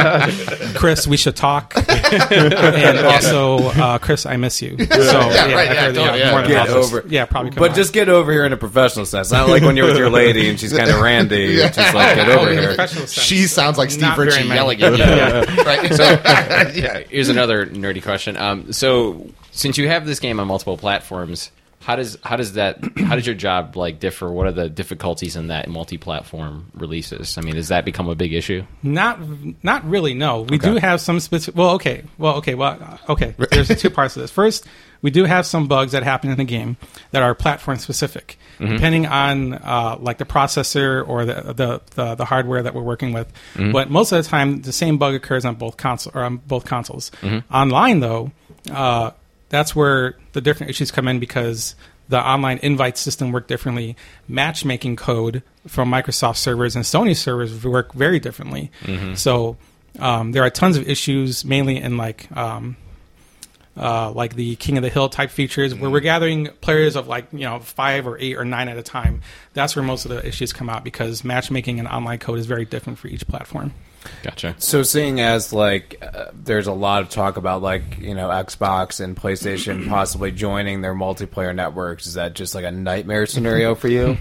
Chris, we should talk. and also, uh, Chris, I miss you. So yeah, right, yeah, heard, totally, yeah. get that. over. Yeah, probably. But just get over here in a professional sense. Not like when you're with your lady and she's kind of randy. It's just like get over in here. professional sense. She sounds like Steve Ritchie yelling at you. right? So, yeah. Here's another nerdy question. Um, so, since you have this game on multiple platforms, How does how does that how does your job like differ? What are the difficulties in that multi-platform releases? I mean, does that become a big issue? Not, not really. No, we do have some specific. Well, okay, well, okay, well, uh, okay. There's two parts of this. First, we do have some bugs that happen in the game that are platform specific, depending on uh, like the processor or the, the the the hardware that we're working with. But most of the time, the same bug occurs on both console or on both consoles. Online, though, uh, that's where the different issues come in because the online invite system work differently. Matchmaking code from Microsoft servers and Sony servers work very differently. So um, there are tons of issues, mainly in like um, uh, like the King of the Hill type features, where we're gathering players of like you know five or eight or nine at a time. That's where most of the issues come out because matchmaking and online code is very different for each platform. Gotcha. So, seeing as like uh, there's a lot of talk about like you know Xbox and PlayStation possibly joining their multiplayer networks, is that just like a nightmare scenario for you?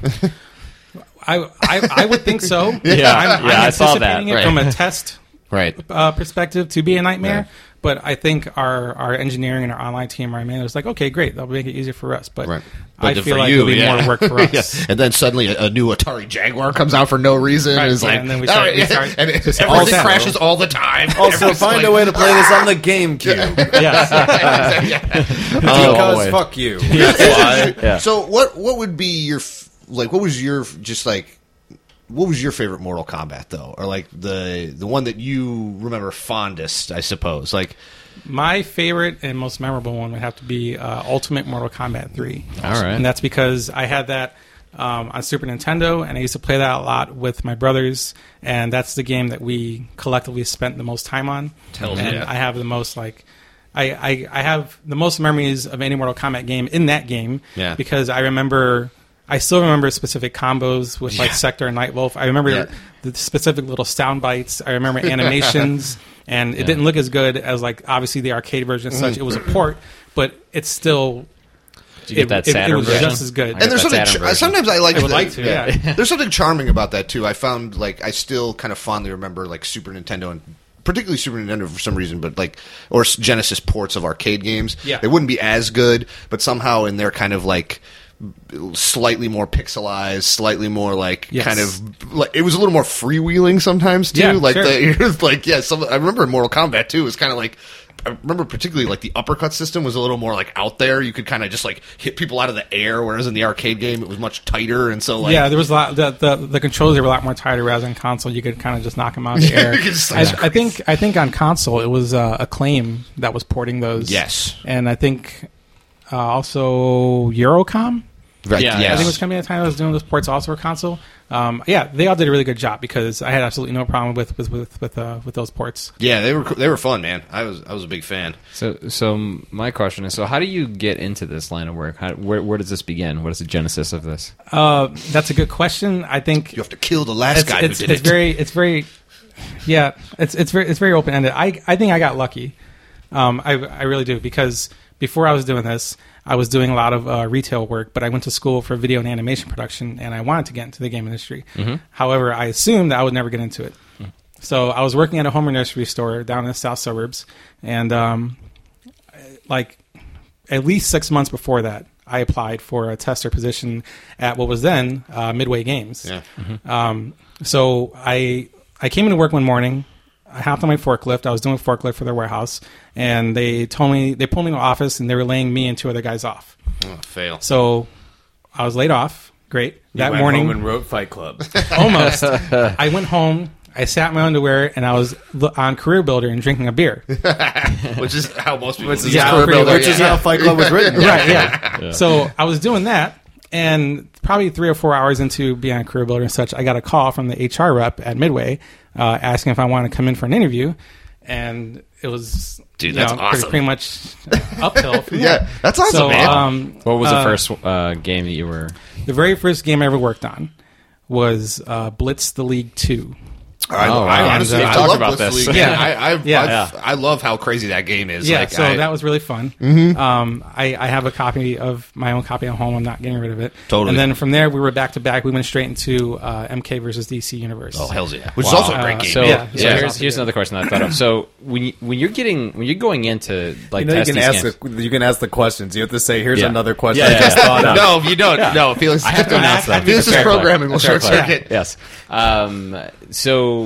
I I, I would think so. Yeah, I'm, yeah, I'm I saw that, anticipating it right. from a test Right. uh, perspective to be a nightmare. But I think our, our engineering and our online team, our managers, like, okay, great, that'll make it easier for us. But Right. I feel for like you, it'll be yeah. more work for us. Yeah. And then suddenly a, a new Atari Jaguar comes out for no reason. Right, and it's yeah, like, and then we all start- right, we start and it, everything all crashes all the time. also, find like- a way to play this on the GameCube Yes. because boy. fuck you. Yeah. So what what would be your like? What was your just like? What was your favorite Mortal Kombat though, or like the the one that you remember fondest? I suppose. Like My favorite and most memorable one would have to be uh, Ultimate Mortal Kombat 3. All right. And that's because I had that um, on Super Nintendo, and I used to play that a lot with my brothers, and that's the game that we collectively spent the most time on. Tells and. I have the most, like, I, I, I have the most memories of any Mortal Kombat game in that game Yeah. because I remember. I still remember specific combos with like Yeah. Sektor and Nightwolf. I remember Yeah. the specific little sound bites. I remember animations, and it didn't look as good as like obviously the arcade version. and Such it was a mm-hmm. port, but it's still Did you get it, that it- Saturn it was version? just as good. I and there's something. that Ch- sometimes I like. I would the- like to, yeah. there's something charming about that too. I found like I still kind of fondly remember like Super Nintendo and particularly Super Nintendo for some reason, but like or Genesis ports of arcade games. Yeah. they wouldn't be as good, but somehow in their kind of like slightly more pixelized, slightly more like Yes. kind of like it was a little more freewheeling sometimes too. Yeah, like sure. the like yeah, some I remember in Mortal Kombat too. It was kind of like I remember particularly like the uppercut system was a little more like out there. You could kind of just like hit people out of the air, whereas in the arcade game it was much tighter. And so like yeah, there was a lot. The, the the controls were a lot more tighter. Whereas on console, you could kind of just knock them out of the air. Just, I, I think I think on console it was uh, Acclaim that was porting those. Yes. and I think uh, also Eurocom. Right, Yeah, I think it was coming at the time I was doing those ports also for console. Um, yeah, they all did a really good job because I had absolutely no problem with with with with, uh, with those ports. yeah, they were they were fun, man. I was I was a big fan. So, so my question is: so how do you get into this line of work? How, where, where does this begin? What is the genesis of this? Uh, that's a good question. I think You have to kill the last it's, guy it's, who did it's it. very it's very yeah it's it's very it's very open ended. I I think I got lucky. Um, I I really do because before I was doing this, I was doing a lot of uh, retail work, but I went to school for video and animation production, and I wanted to get into the game industry. However, I assumed that I would never get into it. So I was working at a home and nursery store down in the south suburbs, and um, like at least six months before that, I applied for a tester position at what was then uh, Midway Games. Yeah. Um, so I I came into work one morning. I hopped on my forklift. I was doing a forklift for their warehouse, and they told me they pulled me in the office, and they were laying me and two other guys off. Oh, fail. So I was laid off. Great. that went morning, home and wrote Fight Club. almost. I went home. I sat in my underwear, and I was l- on Career Builder and drinking a beer. Which is how most people. Which is, do. Yeah, how, pretty which much, is how Fight Club was written. right yeah. so i was doing that and probably three or four hours into being on career builder and such i got a call from the hr rep at midway uh, asking if i wanted to come in for an interview and it was Dude, that's know, awesome. pretty, pretty much uphill from Yeah, there. that's awesome, so, man. Um, What was uh, the first uh, game that you were? the very first game i ever worked on was uh, blitz the league 2 I, Oh, I wow. honestly, I talked love about Bliss this. League. Yeah. I, I, Yeah. I, I love how crazy that game is. Yeah, like, so I, that was really fun. Um, I, I have a copy of my own copy at home. I'm not getting rid of it. Totally. And then from there, we were back to back. We went straight into uh, MK versus DC Universe. Oh hell's yeah! Which is also a great Uh, game. So Yeah, yeah, yeah. here's, here's another question that I thought of. So when you, when you're getting when you're going into like You know, you can ask games, the you can ask the questions. You have to say, "Here's Yeah. another question." Yeah, I yeah, yeah. no, if you don't, no, Felix. I have to announce that. Felix is programming. We'll short circuit. Yes. Um,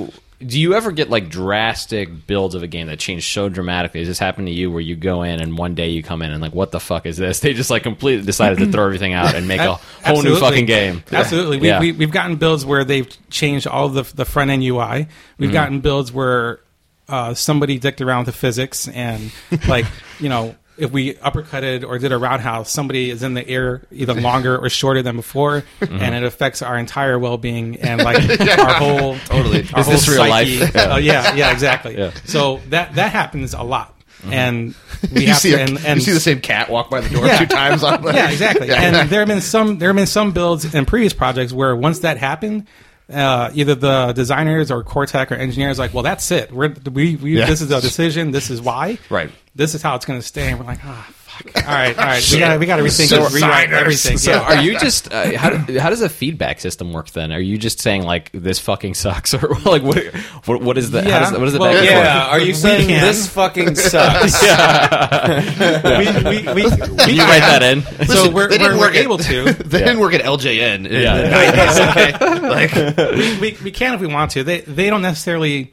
so, do you ever get like drastic builds of a game that change so dramatically? Has this happened to you where you go in and one day you come in and like, what the fuck is this? They just like completely decided to throw everything out and make a whole new fucking game. Absolutely. We, Yeah. we, we've gotten builds where they've changed all the, the front end UI. Mm-hmm. We've gotten builds where uh, somebody dicked around with the physics and, like, you know, if we uppercutted or did a roundhouse, somebody is in the air either longer or shorter than before, Mm-hmm. and it affects our entire well being and like our whole Totally. Our Is this real psyche. life? Uh, yeah, yeah, exactly. Yeah. So that that happens a lot, and we You have see, to. a, And, and you see the same cat walk by the door Yeah. two times. On the, yeah, exactly. And there have been some there have been some builds in previous projects where once that happened, uh, either the designers or Cortec or engineers like, well, that's it. We're we, we Yeah. this is a decision. This is why. Right. This is how it's going to stay. And we're like, ah. All right, all right. We got we got to rethink So rewrite everything. So, yeah. are you just uh, how do, how does a feedback system work then? Are you just saying like this fucking sucks or like what what, what is the how Yeah. does, what is the Well, back yeah. forth? Are you saying can. this fucking sucks? we, we, we, we, you write that in? so we're, they didn't we're, we're work at- able to. They didn't work at LJN. in Yeah. the 90s, okay? Like, we, we, we can if we want to. They they don't necessarily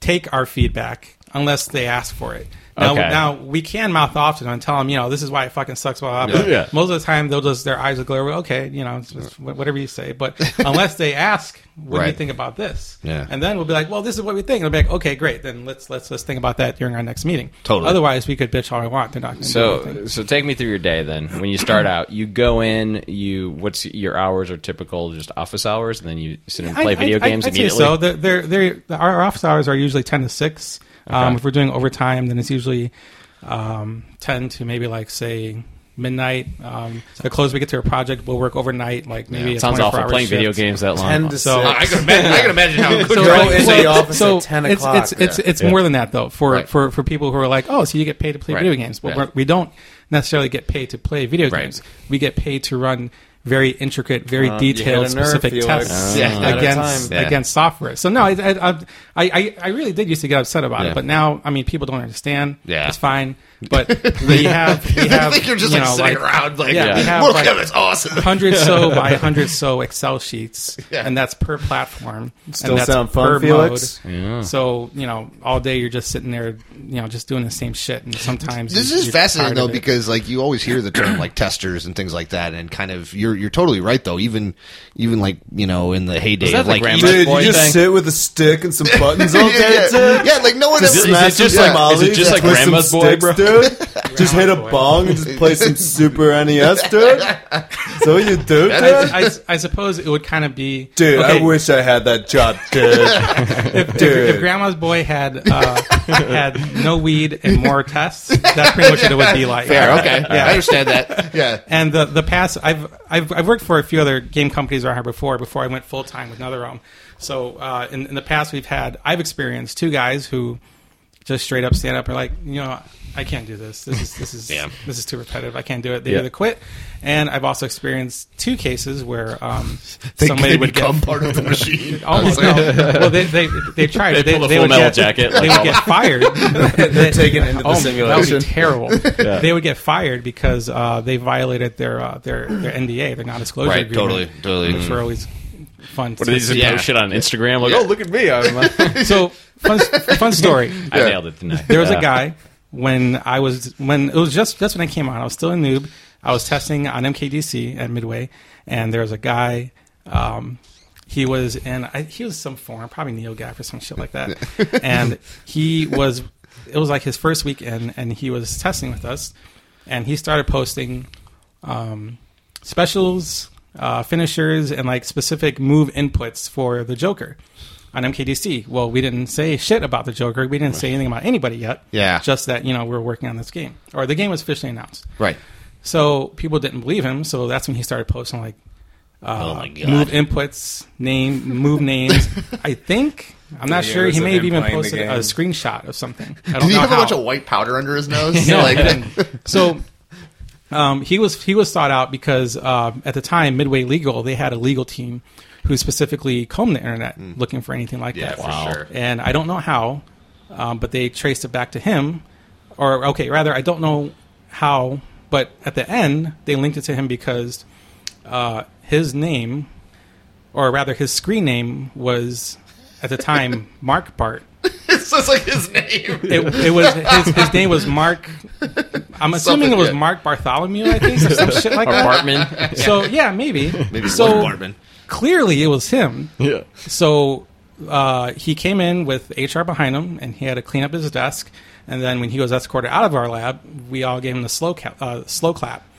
take our feedback unless they ask for it. Now, Okay. now we can mouth off to them and tell them, you know, this is why it fucking sucks. Blah, blah. Yeah. Most of the time, they'll just their eyes will glare. Okay, you know, it's just whatever you say. But unless they ask, what do you think about this? Yeah. And then we'll be like, well, this is what we think. And they'll be like, okay, great. Then let's let's let's think about that during our next meeting. Totally. Otherwise, we could bitch all we want. They're not to So so take me through your day then. When you start out, you go in, you what's your hours are typical just office hours, and then you sit and play I- video I- games say immediately. so. They're, they're, they're, our office hours are usually 10 to 6. Um, Okay. if we're doing overtime, then it's usually um, 10 to maybe like, say, midnight. Um, the closer we get to a project, we'll work overnight, like maybe a Sounds awful hour playing video games that long. 10 to So- 6. I can imagine, I can imagine how good So, your Go like, into well, the office so at 10 it's, o'clock. It's it's it's Yeah. more than that though. For Right. for for people who are like, oh, so you get paid to play Right. video games. Well, Yeah. we're, we don't necessarily get paid to play video Right. games. We get paid to run very intricate, very Uh, detailed, specific tests. At against. Yeah. against software. So no, I I, I I I really did used to get upset about Yeah. it, but now I mean people don't understand. Yeah. it's fine. But we have we have I think you're just you like know, sitting like, around, like, yeah, we have look like at this, awesome. hundred so by hundred so Excel sheets, Yeah. and that's per platform. Still and that's sound fun, per Felix? mode. Yeah. So you know, all day you're just sitting there, you know, just doing the same shit, and sometimes This you- is fascinating though because like you always hear the term like testers and things like that, and kind of you're you're totally right though. Even even like you know in the heyday of the like grandma's even- Dude, you just thing? sit with a stick and some buttons all day. yeah, Dude. yeah, like no one Just ever. is it just like- is it just like Grandma's Boy, bro? Dude. just hit a bong and just play some Super NES, dude. So you do, dude. I, I, I suppose it would kind of be Dude, okay, I wish I had that job, dude. if, dude. if Grandma's Boy had uh, had no weed and more tests. That's pretty much what it would be like. Fair, okay, Yeah. I understand that. Yeah, And the the past, I've I've I've worked for a few other game companies around here before. Before I went full time with another NetherRealm. So uh, in in the past, we've had I've experienced two guys who just straight up stand up and are like, you know, I can't do this. This is this is Yeah. this is too repetitive. I can't do it. They Yeah. either quit. And I've also experienced two cases where um, they, somebody they would become get part of the machine. Almost no. Well, they they they tried. They They, pull the they Full would Metal get, Jacket, They like- would get fired. They're taken into the Oh, simulation. That would be terrible. They would get fired because uh, they violated their uh, their their NDA, their non-disclosure Right, agreement. totally, totally. Which were always fun. What do they just Yeah. post shit on Instagram? Like, Yeah. oh, look at me. I'm, uh, so fun fun story. I nailed it tonight. There was a guy when I was when it was just just when I came on. I was still a noob. I was testing on MKDC at Midway, and there was a guy. Um, he was in I, he was some forum, probably Neo NeoGAF or some shit like that, and he was. It was like his first weekend, and he was testing with us, and he started posting um, specials, uh, finishers, and like specific move inputs for the Joker on MKDC. Well, we didn't say shit about the Joker. We didn't say anything about anybody yet. Yeah. Just that, you know, we are working on this game. Or the game was officially announced. Right. So people didn't believe him. So that's when he started posting like, oh my god! move inputs, name, move names. I think I'm not Videos sure. He of may have him even playing the posted a game. screenshot of something. I don't Did he know have a how. bunch of white powder under his nose? No, like, so um, he was he was sought out because uh, at the time Midway Legal they had a legal team who specifically combed the internet looking for anything like. Yeah, that. for sure. And I don't know how, um, but they traced it back to him, or okay, rather I don't know how, but at the end they linked it to him because uh, his name, or rather his screen name was at the time Mark Bart. so it's like his name. It, it was his, his name was Mark. I'm assuming Something, it was yeah. Mark Bartholomew, I think, or some shit like Or that. Bartman. So yeah, maybe. Maybe it so was Bartman. Clearly it was him. Yeah. So uh, he came in with HR behind him, and he had to clean up his desk. And then when he was escorted out of our lab, we all gave him the slow ca- uh, slow clap.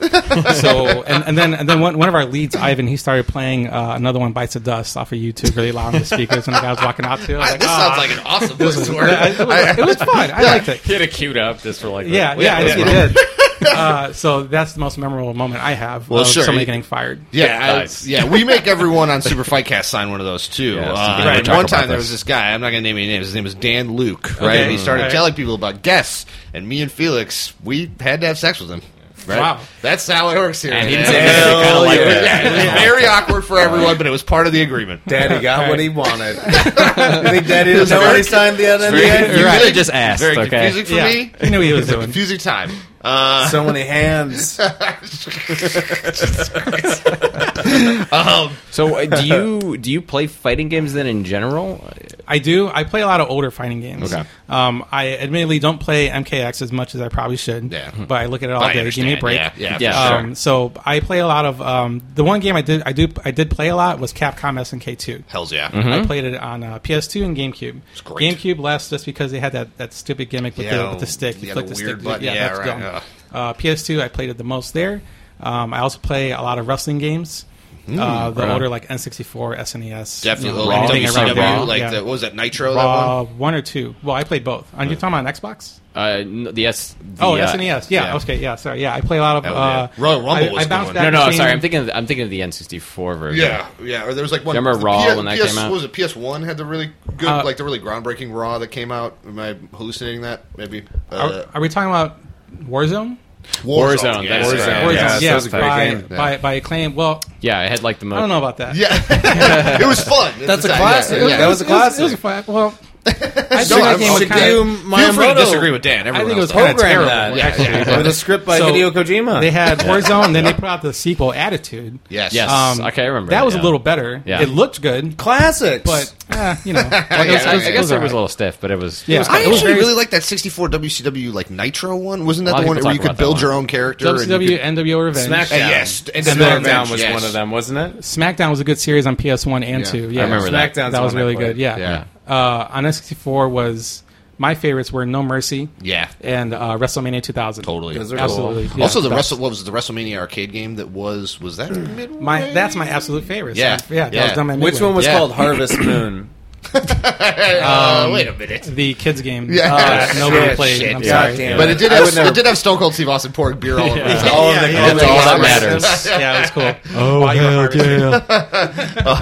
so and, and then and then one, one of our leads, Ivan, he started playing uh, another one, Bites of Dust, off of YouTube, really loud on the speakers, and the guy was walking out to. it. I like, this "Ah." sounds like an awesome place to work. It, was, it was fun. I liked it. He had it queued up just for like. the- Yeah, yeah, I think yeah. he did. Uh, so that's the most memorable moment I have Well, of sure. somebody getting fired. Yeah, I- yeah. We make everyone on Super Fightcast sign one of those too. Yeah, uh, you can and talk One time there was this guy. I'm not going to name any names. His name was Dan Luke, right? Okay. And he started Right. telling people about guests, and me and Felix, we had to have sex with him. Right? Wow. That's how it works here. And he didn't say kinda like yeah. that. Yeah, it was very awkward for everyone, but it was part of the agreement. Daddy got what he wanted. you think Daddy didn't know what he signed the Very NDA? confusing. You really just asked, Very okay? confusing for Yeah, me. he knew he was a doing. confusing time. Uh, So many hands. um, So uh, do you do you play fighting games then in general? I do. I play a lot of older fighting games. Okay. Um, I admittedly don't play MKX as much as I probably should. Yeah. But I look at it all day. Give me a break. Yeah, yeah, Yeah, sure. Um, so I play a lot of um, the one game I did I do I did play a lot was Capcom SNK two. Hell's yeah. I played it on uh, PS2 and GameCube. great. GameCube less just because they had that, that stupid gimmick with, Yeah, the, with the stick. You yeah, flick the the, weird stick. button. Yeah, Yeah, that's right. Uh, PS2, I played it the most there. Um, I also play a lot of wrestling games. Uh, the right on. older like N64, SNES, Definitely. you know, like anything around WCW, there. like yeah. the, what was that Nitro? that uh, one? one or two. Well, I played both. Are you talking about an Xbox? Uh, the S. The, Oh, uh, SNES. Yeah, yeah. Okay. Yeah. Sorry. Yeah, I play a lot of. Hell Uh. Royal Rumble I, was I a bounced good back No, no. between- Sorry, I'm thinking. Of, I'm thinking of the N64 version. Yeah, yeah. Or there was like one. Remember the Raw when that PS, came out? What was it PS One had the really good, Uh, like the really groundbreaking Raw that came out. Am I hallucinating that? Maybe. Are, Uh, are we talking about Warzone? Warzone, yeah, that's yeah, right. yeah. Warzone. yeah, so yeah, that was a great by, game. by by acclaim. Well, Yeah, I had like the most. I don't know about that. Yeah, it was fun. That's a classic. Yeah, yeah. That was a It was, classic. it was a fun. Well, I No, think I'm- that game was kind do of. Feel free to Miyamoto. disagree with Dan. I think it was else kind of terrible. that. Yeah, actually, yeah. With a script by So, Hideo Kojima. They had Warzone, then they put out the sequel, Attitude. Yes. Yes. Um, okay, I remember. That was yeah. a little better. Yeah. It looked good, Classics. but eh, you know, it was- I, was- I it guess was it was a little stiff, but it was. Yeah. It was, I It was actually very- really like that 64 WCW like Nitro one. Wasn't that the one where you could build your own character? WCW NWO Revenge. SmackDown. Uh, yes, SmackDown was one of them, wasn't it? SmackDown was a good series on PS1 and 2. Yeah, I remember that. SmackDown's that was really played. good. Yeah. Yeah. Uh, on N64 was my favorites were No Mercy Yeah. and uh, WrestleMania 2000. Totally. Those are Absolutely. cool. Yeah, also, the best. Wrestle, what was the WrestleMania arcade game that was was that midway? My that's my absolute favorite. Yeah. So, yeah, that Yeah. was done by Which one was Yeah. called Harvest Moon? Uh, wait a minute. the kids game? Yeah. uh, nobody shit, played. shit. I'm Yeah, sorry. damn But it did have never- it did have Stone Cold Steve Austin pouring beer all over. Yeah. his All of the yeah, colors. all that matters. Yeah, it was cool. Oh, While you were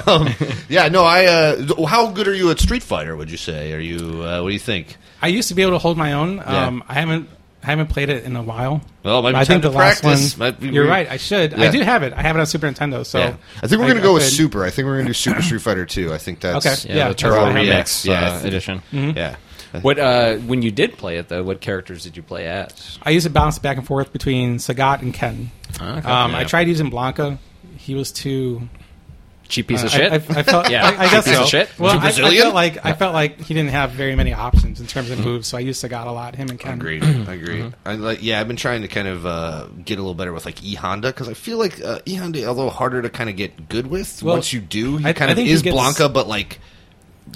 um, yeah, no, I. Uh, how good are you at Street Fighter? Would you say? Are you? Uh, what do you think? I used to be able to hold my own. Yeah. Um, I haven't I haven't played it in a while. Well, it might be I think time the to last practice. one. Might be- you're right. I should. Yeah. I do have it. I have it on Super Nintendo. So yeah. I think we're gonna go I with could- Super. I think we're gonna do Super Street Fighter 2. I think that's Okay. Yeah, Yeah, the that's Turbo what I have. Remix Yeah. uh, edition. Yeah. What uh, when you did play it though? What characters did you play as? I used to bounce back and forth between Sagat and Ken. Okay. Um, Yeah. I tried using Blanka. He was too. Cheap piece uh, of shit. I, I, I felt. Yeah, I, I guess cheap piece so. of shit. Well, Too I, I felt like I felt like he didn't have very many options in terms of moves, so I used Sagat a lot. Him and Ken. Agreed. Agreed. I like. Yeah, I've been trying to kind of uh, get a little better with like E Honda because I feel like uh, E Honda a little harder to kind of get good with. Well, Once you do, he I- kind I of is gets- Blanka, but like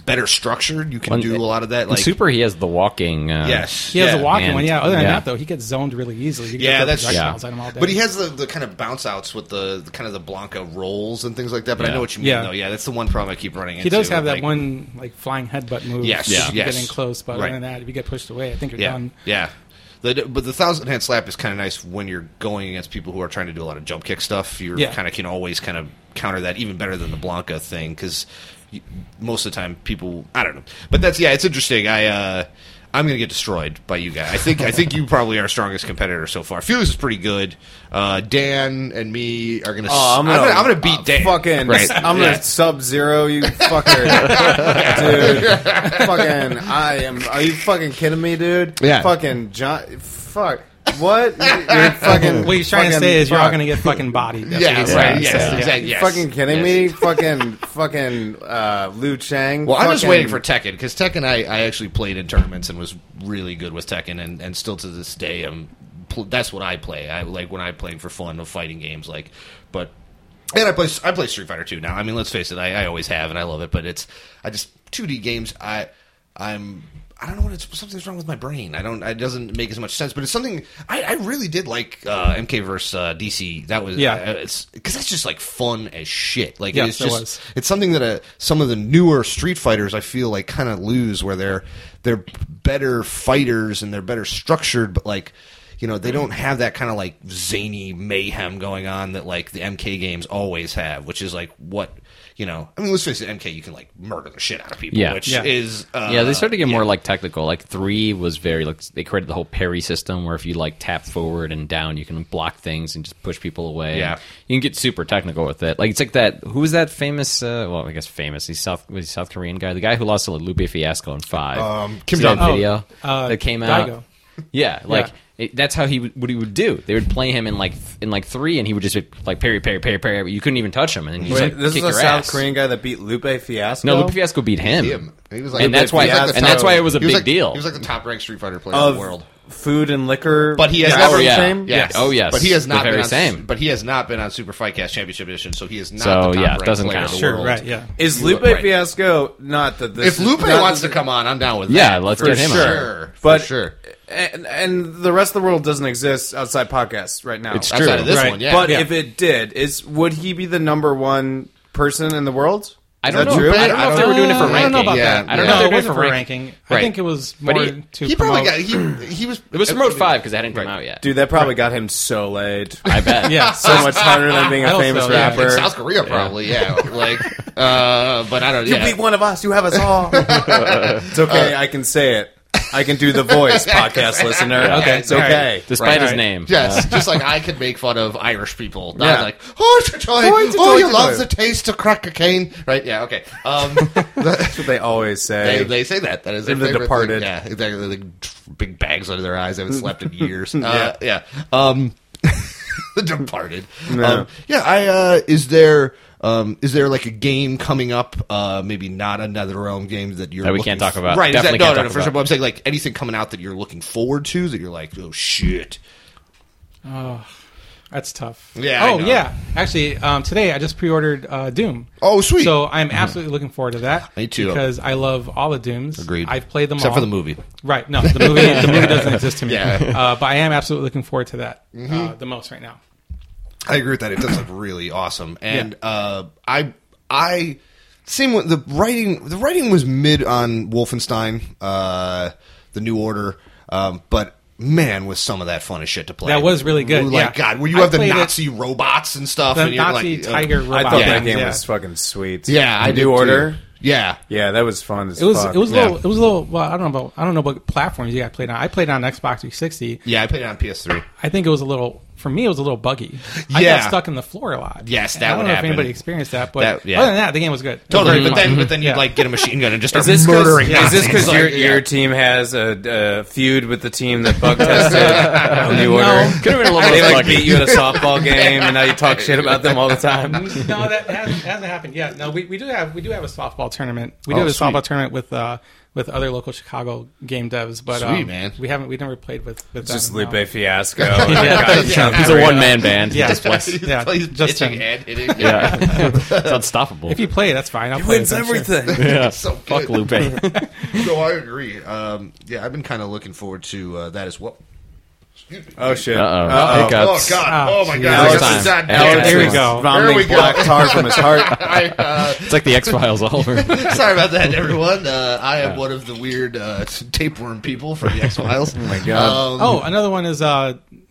better structured. You can Well, do a lot of that. Like Super, he has the walking. Uh, yes, He has yeah. a walking and- one, yeah. Other than yeah. that, though, he gets zoned really easily. You Yeah, get that's- yeah. at him all day. But he has the, the kind of bounce outs with the, the kind of the Blanka rolls and things like that. But I know what you mean, Yeah. though. Yeah, that's the one problem I keep running into. He does have that like- one like flying headbutt move. Yes, Yeah. yes. in close, but Right. other than that, if you get pushed away, I think you're Yeah, done. yeah. The, but the thousand hand slap is kind of nice when you're going against people who are trying to do a lot of jump kick stuff. You Yeah. kind of can always kind of counter that even better than the Blanka thing because most of the time people I don't know. But that's yeah, it's interesting. I uh, I'm gonna get destroyed by you guys. I think I think you probably are our strongest competitor so far. Felix is pretty good. Uh, Dan and me are gonna. Oh, I'm I'm gonna, gonna, I'm gonna beat uh, Dan. Fucking, Right. I'm Yeah. gonna sub zero you fucker, dude. fucking, I am. Are you fucking kidding me, dude? Yeah. Fucking John. Fuck. What? You're fucking. What he's trying to say is you're all going to get fucking bodied. That's Yeah, what he's right. saying. Yes, So- exactly. You Yes. fucking kidding Yes. me? fucking, fucking uh, Liu Kang. Well, I'm just waiting for Tekken because Tekken I, I actually played in tournaments and was really good with Tekken and, and still to this day I'm pl- that's what I play. I like when I'm playing for fun of fighting games like but and I play I play Street Fighter 2 now. I mean, let's face it, I, I always have and I love it, but it's I just 2D games I I'm I don't know what it's something's wrong with my brain. I don't. It doesn't make as much sense. But it's something I, I really did like uh, MK versus uh, DC. That was Yeah. Uh, it's because that's just like fun as shit. Like Yes, it's it just was. it's something that uh, some of the newer Street Fighters I feel like kind of lose, where they're they're better fighters and they're better structured, but like you know they don't have that kind of like zany mayhem going on that like the MK games always have, which is like what you know. I mean, let's face it, MK you can like murder the shit out of people, Yeah. which Yeah. is uh, yeah, they started to get yeah. more like technical. Like three was very like they created the whole parry system where if you like tap forward and down, you can block things and just push people away. Yeah. you can get super technical with it. Like it's like that. Who was that famous? Uh, well, I guess famous. He's South was he South Korean guy. The guy who lost to Lupe Fiasco in five. Um, Kim See that Jong- Oh, video uh, that came out. Daigo. Yeah, like Yeah. It, that's how he would, what he would do. They would play him in like in like three, and he would just be like parry, parry, parry, parry. You couldn't even touch him, and then you just Wait, like this kick is a your South ass. Korean guy that beat Lupe Fiasco. No, Lupe Fiasco beat him. him. He was like and that's why, like and that's why it was a he was big like, deal. He was like the top ranked Street Fighter player of in the world. food and liquor. But he has never- oh yeah, Same? yeah. oh yes, But he has The not very been on, same. But he has not been on Super Fight Cast Championship Edition, so he is not So, the top yeah, ranked doesn't player count. the Sure, world. right, yeah. Is Lupe Right. Fiasco not that this? If Lupe not wants that- to come on, I'm down with Yeah, that. let's for get him on. sure. But- for sure. And, and the rest of the world doesn't exist outside podcasts right now. It's Outside true. of this Right. one, yeah. But Yeah. if it did, is would he be the number one person in the world? I don't know. true? I don't know if they were doing it for Uh, I don't know about Yeah, that. I don't know if No, they're it doing it for for ranking. Right. I think it was But more he- to he probably promote. got he he was It was promoted five because it hadn't come out yet. Dude, that probably got him so laid. I bet. Yeah, so much harder than being I a hope famous so, yeah. in rapper. South Korea probably yeah like uh but I don't You yeah beat one of us. You have us all. it's okay. I can say it. I can do the voice, podcast listener. Okay, it's all right. okay. Despite Right. his name. Yes, just like I could make fun of Irish people. Not Yeah. like, oh, it's a toy. Oh, it's a oh, toy, you it's a love toy." the taste of crack cocaine. Right, yeah, okay. Um, That's what they always say. they, they say that. That is their In The favorite Departed. Thing. Yeah, exactly. Like, big bags under their eyes. They haven't slept in years. Uh, yeah. Um, the Departed. No. Um, yeah, I, uh, is there... Um, is there like a game coming up? Uh, maybe not a NetherRealm game that you're That we looking can't talk about. Right? Definitely is that, no, no, talk no. For about. example, I'm saying like anything coming out that you're looking forward to that you're like, oh shit. Oh, That's tough. Yeah, I Oh know. yeah. Actually, um, today I just pre-ordered uh, Doom. Oh, sweet. So I'm absolutely looking forward to that. Me too. Because I love all the Dooms. Agreed. I've played them Except all. for the movie. Right. No, the movie. the movie doesn't exist to me. Yeah. Mm-hmm. Uh, but I am absolutely looking forward to that uh, the most right now. I agree with that. It does look really awesome, and uh, I I same with the writing. The writing was mid on Wolfenstein, uh, the New Order, um, but man, was some of that fun as shit to play. That was really good, Like yeah. God, where you I have the played it- Nazi robots and stuff, The and you're Nazi like, uh, tiger I thought games, that game yeah. was fucking sweet. yeah, I New did too. Order. Yeah, Yeah, that was fun. As It was fuck. it was a Yeah. little it was a little well I don't know about I don't know what platforms you got played on. I played on Xbox 360. yeah. I played it on PS3. I think it was a little for me it was a little buggy. I Yeah. got stuck in the floor a lot. Yes, that I don't would know happen. if anybody experienced that, but That- yeah. other than that, the game was good. It was Totally, very but fun. then but then you Yeah. like get a machine gun and just start Is this murdering. Is this because your, yeah. your team has a, a feud with the team that bug tested on New Order? No. Could have been a little They more like lucky. beat you at a softball game, and now you talk shit about them all the time. no, that hasn't, hasn't happened yet. No, we, we do have we do have a softball tournament. We do Oh, have a sweet. softball tournament with uh, with other local Chicago game devs, but Sweet, um, man. we haven't we never played with with Just them, no. Lupe Fiasco. Yeah. He's a one man band. Yeah. Just plays. He's, Yeah, he's just pitching and hitting. Yeah, it's unstoppable. If you play, that's fine. I'll play wins with them, sure. everything. yeah, so fuck. Lupe. no, I agree. Um, yeah, I've been kind of looking forward to uh, that as well. Oh shit! Uh-oh. Uh-oh. Hiccups. Oh God! Oh, my geez. God! Alex- I got- Alex- God, Here we go. Vomiting There we go. black tar from his heart. I, uh, It's like the X Files all over. sorry about that, everyone. Uh, I am one of the weird uh, tapeworm people from the X Files. oh my God. Oh, another one is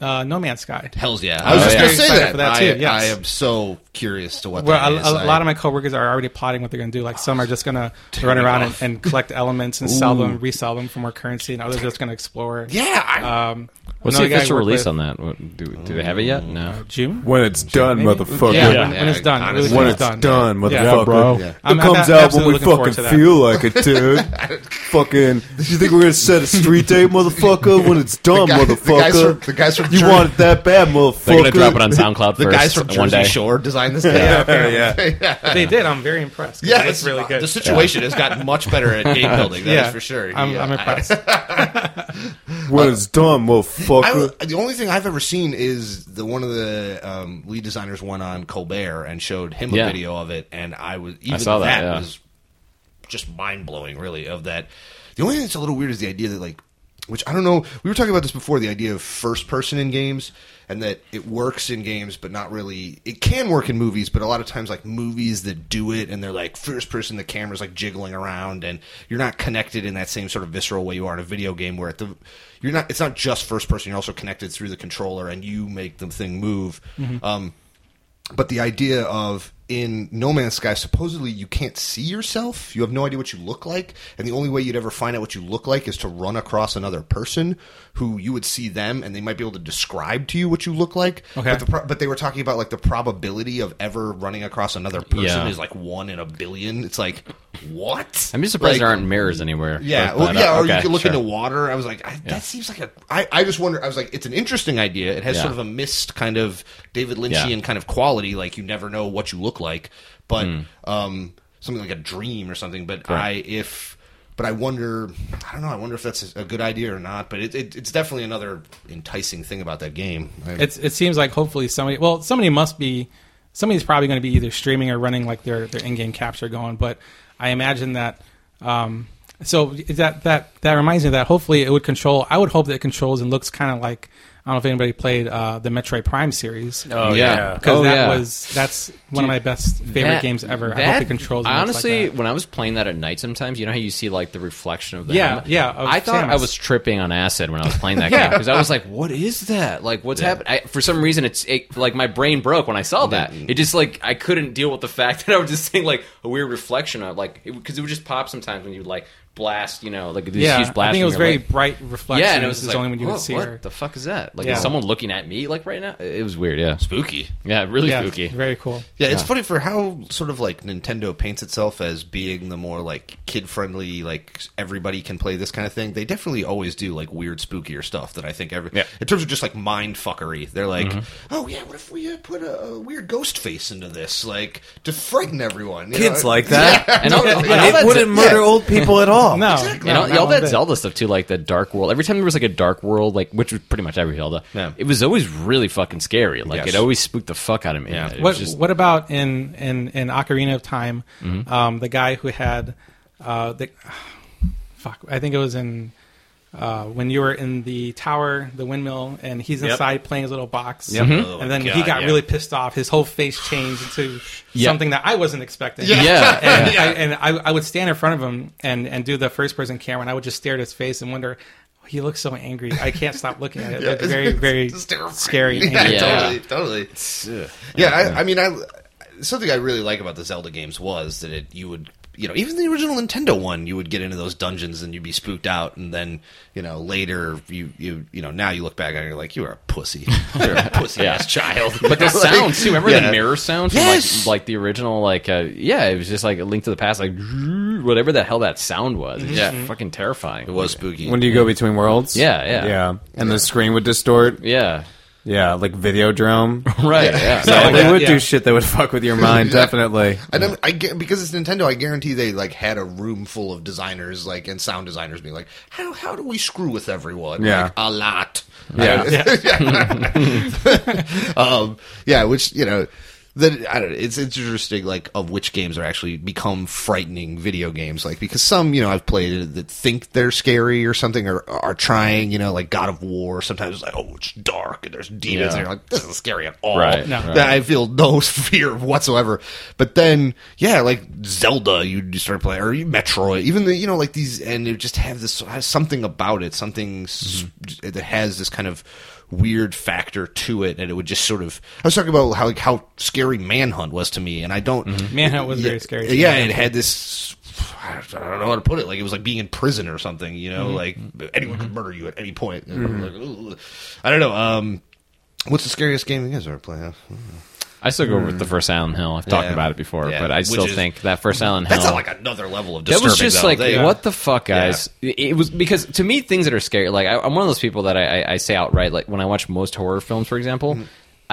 uh, uh, No Man's Sky. Hell's yeah! I was Oh, just yeah. going to say that. for that, I, too, yes. I am so curious to what Well, that a, is. a I- lot of my coworkers are already plotting what they're going to do. Like some are just going to run around and, and collect elements and sell them, resell them for more currency, and others are just going to explore. yeah, I, Um, What's the another guy I official release with- on that? What, do, do they have it yet? No. June. When it's done, Maybe? motherfucker. Yeah, Yeah. when, when it's done. Yeah, It really honestly. It's done. done, motherfucker. bro. It comes out when we fucking feel like it, dude. fucking. You think we're gonna set a street date, motherfucker? When it's done, motherfucker. the guys from you Jer- want it that bad, motherfucker? They're gonna drop it on SoundCloud the first guys from one Jersey day. Shore designed this game. yeah. They did. I'm very impressed. Yeah, it's really good. The situation has gotten much better at game building. That is yeah, for sure. I'm, Yeah. I'm impressed. When it's done, I, motherfucker. the only thing I've ever seen is the one of the um, lead designers went on Colbert and showed him a video of it, and I was even saw that, that yeah. was just mind blowing. Really, of that. The only thing that's a little weird is the idea that like, which I don't know. We were talking about this before. The idea of first person in games, and that it works in games, but not really. It can work in movies, but a lot of times like movies that do it, and they're like first person, the camera's like jiggling around, and you're not connected in that same sort of visceral way you are in a video game where at the you're not. It's not just first person. You're also connected through the controller, and you make the thing move. Um, but the idea of in No Man's Sky, supposedly you can't see yourself. You have no idea what you look like, and the only way you'd ever find out what you look like is to run across another person who you would see them, and they might be able to describe to you what you look like. Okay. But, the pro- but they were talking about like the probability of ever running across another person Yeah. is like one in a billion. It's like what? I'm just surprised Like, there aren't mirrors anywhere. yeah, well, yeah, or okay, you could look sure. into water. I was like, I, that seems like a. I, I just wonder. I was like, it's an interesting idea. It has Yeah. sort of a mist kind of David Lynchian Yeah. kind of quality. Like you never know what you look like, but Hmm. um, something like a dream or something. But I if. But I wonder, I don't know. I wonder if that's a good idea or not. But it, it, it's definitely another enticing thing about that game. It's, it seems like hopefully somebody. Well, somebody must be. Somebody's probably going to be either streaming or running like their their in-game capture going. But I imagine that. Um, so that that that reminds me that hopefully it would control. I would hope that it controls and looks kind of like I don't know if anybody played uh, the Metroid Prime series. Oh yeah. because Oh, that yeah. was that's one of my best favorite That- games ever. I hope it controls. and I looks like honestly, that. when I was playing that at night, sometimes you know how you see like the reflection of the Yeah, helmet? yeah, of I thought I was tripping on acid when I was playing that Yeah. game because I was like, "What is that? Like, what's happening?" For some reason, it's it, like my brain broke when I saw that. It just like I couldn't deal with the fact that I was just seeing like a weird reflection of like because it, would just pop sometimes when you would like blast, you know, like these yeah, huge blasts. I think it was very leg. bright reflection. Yeah, and it was is just like, only when you would see what her. the fuck is that? Like, Yeah. is someone looking at me like right now? It was weird. Yeah, spooky. yeah, really yeah, spooky. very cool. Yeah, it's funny for how sort of like Nintendo paints itself as being the more like kid friendly, like everybody can play this kind of thing. They definitely always do like weird, spookier stuff that I think every Yeah. in terms of just like mind fuckery. They're like, oh yeah, what if we uh, put a, a weird ghost face into this, like to frighten everyone? you Kids know? like that. And all, and all that- it wouldn't murder old people at all. No, Exactly. And no, all, not all one that bit. Zelda stuff too, like the Dark World. Every time there was like a Dark World, like which was pretty much every Zelda, Yeah. it was always really fucking scary. Like Yes. it always spooked the fuck out of me. Yeah. What just- What about in in in Ocarina of Time? Um, the guy who had uh, the fuck, I think it was in uh, when you were in the tower, the windmill, and he's Yep. inside playing his little box. Yep. Oh, And then he got yeah. really pissed off. His whole face changed into Yeah. something that I wasn't expecting. Yeah. and, Yeah. I, and I, I would stand in front of him and, and do the first person camera, and I would just stare at his face and wonder. He looks so angry. I can't stop looking at it. It's very, very It's scary. Yeah. Yeah. totally, totally. Uh, yeah, I, I mean, I something I really like about the Zelda games was that it you would you know even the original Nintendo one you would get into those dungeons and you'd be spooked out and then you know later you you you know now you look back and you're like you are a pussy you're a pussy Yeah. ass child but the Like, sounds too. Remember yeah. the mirror sound from Yes! like, like the original, like uh, yeah, it was just like a link to the past, like whatever the hell that sound was. It's Yeah. just fucking terrifying. it was spooky When do you go between worlds? Yeah, yeah. yeah. And the screen would distort. Yeah, Yeah, like Videodrome. right. Yeah, Yeah, like they that, would yeah. do shit that would fuck with your mind, definitely. And then I gu- because it's Nintendo, I guarantee they like had a room full of designers, like and sound designers, being like, "How how do we screw with everyone?" Yeah. Like, a lot. Yeah. Yeah. um, yeah, which you know, that I don't know, it's interesting like of which games are actually become frightening video games like because some you know I've played that think they're scary or something or are trying you know like God of War sometimes it's like oh it's dark and there's demons Yeah. and you're like this isn't scary at all Right, No. right. That I feel no fear whatsoever but then yeah like Zelda you start playing or Metroid even the you know like these and it just have this has something about it something Mm-hmm. that has this kind of weird factor to it and it would just sort of I was talking about how like how scary Manhunt was to me and I don't Mm-hmm. Manhunt was very scary. to Yeah, it had this. I don't know how to put it. Like it was like being in prison or something. You know, like anyone could murder you at any point. Like. I don't know. Um, what's the scariest game you guys ever played? I still go with the first Silent Hill. I've talked Yeah. about it before, Yeah. but I Which still is- think that first Silent Hill. That's not like another level of that disturbing. was just though. like They- what the fuck guys it it was because to me things that are scary like I, i'm one of those people that I, I, I say outright like when i watch most horror films for example Mm-hmm.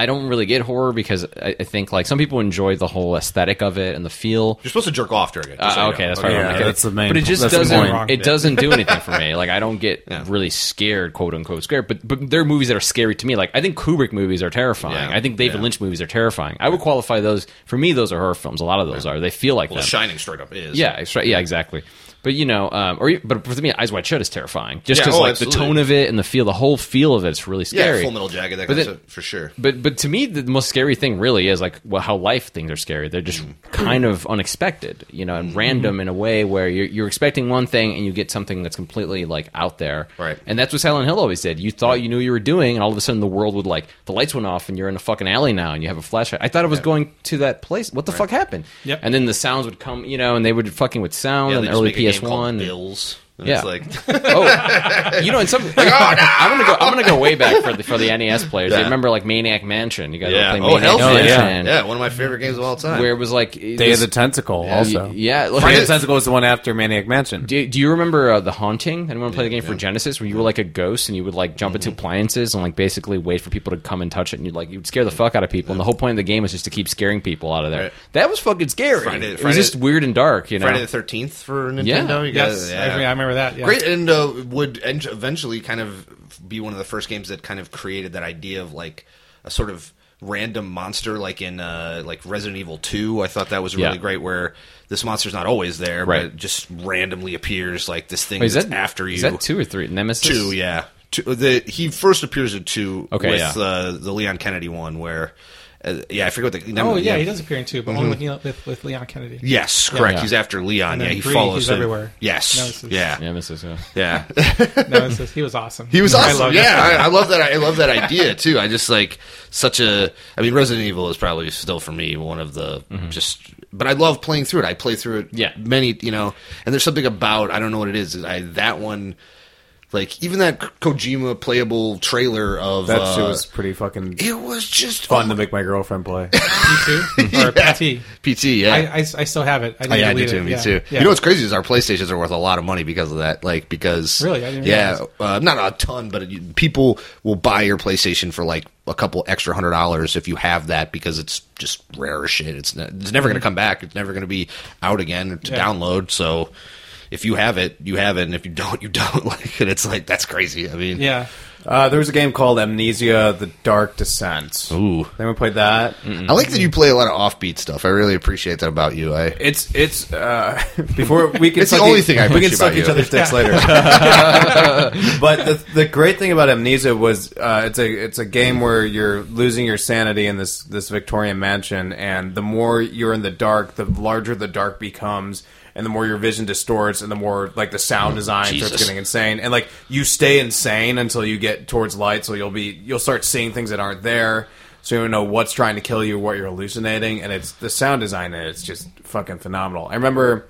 I don't really get horror because I, I think like some people enjoy the whole aesthetic of it and the feel You're supposed to jerk off during it. just so uh, okay, know. that's right. Yeah, Okay. that's the main- But it just doesn't. point. It doesn't do anything for me. Like I don't get Yeah. really scared, quote unquote, scared. But but there are movies that are scary to me. Like I think Kubrick movies are terrifying. Yeah. I think David Yeah. Lynch movies are terrifying. I would qualify those. For me, those are horror films. A lot of those are. They feel like Well, them. The Shining straight up is. Yeah, it's. Yeah, exactly. But you know, um, or but for me, Eyes Wide Shut is terrifying. Just Yeah, because oh, like absolutely. the tone of it and the feel, the whole feel of it's really scary. Yeah. Full Metal Jacket. That But of then- stuff, for sure. But but to me, the most scary thing really is like well, how life things are scary. They're just Mm-hmm. kind of unexpected, you know, and random in a way where you're, you're expecting one thing and you get something that's completely like out there. Right. And that's what Silent Hill always did. You thought you knew you were doing, and all of a sudden the world would like the lights went off and you're in a fucking alley now and you have a flashlight. I thought it was going to that place. What the fuck happened? Yep. And then the sounds would come, you know, and they would fucking with sound Yeah, and they the just early make a game PS One. Bills. And Yeah. It's like oh, you know, and some. Like, I'm gonna go. I'm gonna go way back for the for the NES players. Yeah. You remember like Maniac Mansion? You guys yeah. play Oh Maniac. Mansion? yeah. One of my favorite games of all time. Where it was like Day of the Tentacle, also. Yeah. like- Day of the Tentacle was the one after Maniac Mansion. do, do you remember uh, the haunting? Anyone play the game for Genesis where you were like a ghost and you would like jump Mm-hmm. into appliances and like basically wait for people to come and touch it and you'd like you'd scare the fuck out of people and the whole point of the game was just to keep scaring people out of there. Right. That was fucking scary. Friday- it was just weird and dark, you know. Friday the Thirteenth for Nintendo. Yeah. You Yes, guys, I, agree. I remember that. Yeah. Great, and uh, would en- eventually kind of be one of the first games that kind of created that idea of like a sort of random monster, like in uh, like Resident Evil Two. I thought that was really Yeah. great, where this monster's not always there, Right. but just randomly appears, like this thing Wait, is that's that after you. Is that two or three? Nemesis. Two, yeah. Two, the he first appears in two Okay, with yeah. uh, the Leon Kennedy one, where uh, yeah, I forget what the. Oh yeah, he does appear in two, but only with, Neil, with with Leon Kennedy. Yes, correct. Yeah. He's after Leon. Yeah, he three, follows he's him. everywhere. Yes, Nemesis. yeah, Nemesis. Yeah. yeah. No, it's just, he was awesome. He was I awesome. loved Yeah. I, I love that. I love that idea too. I just like such a. I mean, Resident Evil is probably still for me one of the just. But I love playing through it. I play through it. Yeah. many. You know, and there's something about I don't know what it is. I that one. Like even that Kojima playable trailer of That uh, shit was pretty fucking it was just fun oh, to make my girlfriend play. P2 or PT. PT. Yeah, I, I, I still have it. I didn't Oh, yeah, I do too. it. Me yeah. too. Yeah. You know what's crazy is our PlayStations are worth a lot of money because of that. Like because Really? I didn't yeah, uh, not a ton, but you- people will buy your PlayStation for like a couple extra hundred dollars if you have that because it's just rare as shit. It's ne- it's never going to come back. It's never going to be out again to Mm-hmm. Yeah. download. So. If you have it, you have it, and if you don't, you don't. Like, and it's like that's crazy. I mean, Yeah. Uh, there was a game called Amnesia: The Dark Descent. Ooh. Anyone played that? I like that you play a lot of offbeat stuff. I really appreciate that about you. I It's it's uh, before we can. It's the suck only e- thing I we can appreciate suck about each you. other's dicks later. but the, the great thing about Amnesia was uh, it's a it's a game where you're losing your sanity in this this Victorian mansion, and the more you're in the dark, the larger the dark becomes. And the more your vision distorts, and the more like the sound design starts Jesus. getting insane, and like you stay insane until you get towards light, so you'll be you'll start seeing things that aren't there, so you don't know what's trying to kill you, what you're hallucinating, and it's the sound design in it, it's just fucking phenomenal. I remember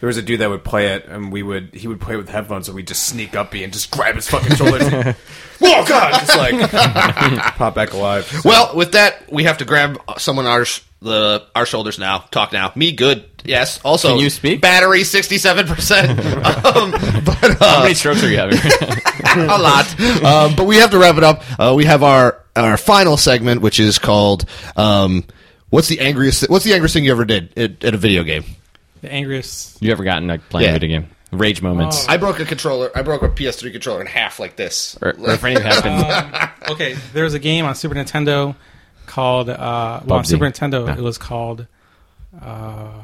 there was a dude that would play it, and we would he would play with headphones, and we'd just sneak up and just grab his fucking shoulders. and, Whoa, God! Just like pop back alive. So- Well, with that, we have to grab someone our sh- the our shoulders now. Talk now. Me, good. Yes. Also, Can you speak? Battery sixty-seven percent. Um, but How uh, many strokes are you having? a lot. Um, but we have to wrap it up. Uh, we have our our final segment, which is called um, "What's the angriest? What's the angriest thing you ever did at, at a video game?" The angriest. you ever gotten like playing Yeah. a video game? Rage moments. Oh. I broke a controller. I broke a PS3 controller in half like this. or, or if anything happened. Okay, there was a game on Super Nintendo called uh, well on Bubsy. Super Nintendo. Yeah. It was called. Uh,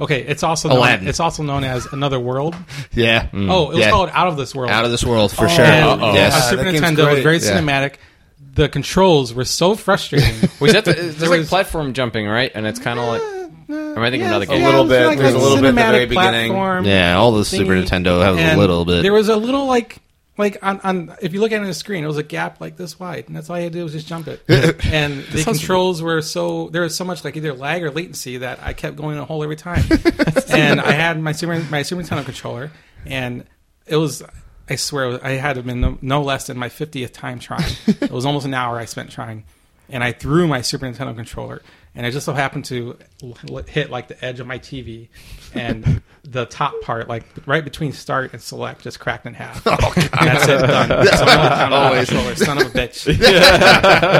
okay, it's also known, Aladdin. it's also known as Another World. Yeah. Oh, it was Yeah. called Out of This World. Out of this world for Oh. sure. And Uh-oh. on Yes. Super that game's Nintendo, was great. very Yeah. cinematic. The controls were so frustrating. Was that the, there's There like was- platform jumping, right? And it's kind of like. Or am I thinking Yeah, another yeah, game? A little bit. like There's a little bit at the very beginning. Yeah, all the Super thingy. Nintendo has a And little bit. There was a little like like on, on if you look at it on the screen, it was a gap like this wide, and that's all you had to do was just jump it. and the controls were so there was so much like either lag or latency that I kept going in a hole every time. and I had my Super my Super Nintendo controller, and it was. I swear, I had to have been no, no less than my 50th time trying. it was almost an hour I spent trying. And I threw my Super Nintendo controller, and I just so happened to l- hit like the edge of my TV, and the top part, like right between start and select, just cracked in half. Oh, And that's it, done. So I'm Always. controller, son of a bitch.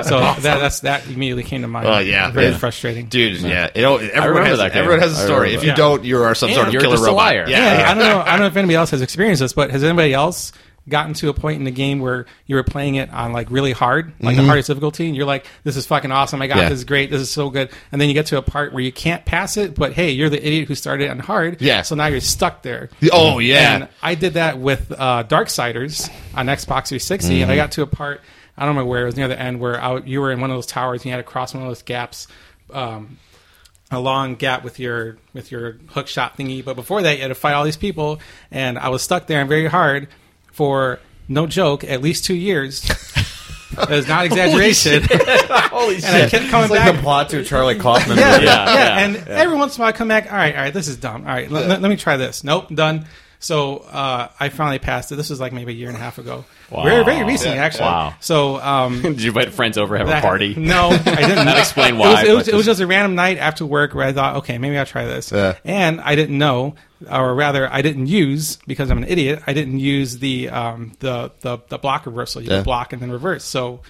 so that, that's that immediately came to mind. Oh, yeah, very yeah. frustrating. Dude, yeah, it, all- everyone has that game. everyone has a I story. If you that. don't, you are some sort of you're killer just a robot. liar. Yeah, Yeah, yeah. I don't know. I don't know if anybody else has experienced this, but has anybody else gotten to a point in the game where you were playing it on like really hard, like the hardest difficulty, and you're like, "This is fucking awesome! I got Mm-hmm. Yeah. this is great. This is so good." And then you get to a part where you can't pass it, but hey, you're the idiot who started on hard. Yeah. So now you're stuck there. Oh yeah. And I did that with uh, Darksiders on Xbox 360, Mm-hmm. and I got to a part. I don't remember where it was near the end where I, you were in one of those towers and you had to cross one of those gaps. Um, a long gap with your with your hook shot thingy. But before that, you had to fight all these people, and I was stuck there and very hard for no joke, at least two years. It's not exaggeration. Holy and I kept coming It's like back. the plot to a Charlie Kaufman yeah, movie. yeah, yeah, And every once in a while, I come back. All right, all right, this is dumb. All right, let, let- let me try this. Nope, done. So uh, I finally passed it. This was like maybe a year and a half ago. Very, very recently, actually. Wow. So um, Did you invite friends over, have a party? No, I didn't. Not explain It why, was, it, was, it was just a random night after work where I thought, okay, maybe I'll try this. Yeah. And I didn't know, or rather, I didn't use because I'm an idiot. I didn't use the um, the, the the block reversal. You Yeah. block and then reverse. So.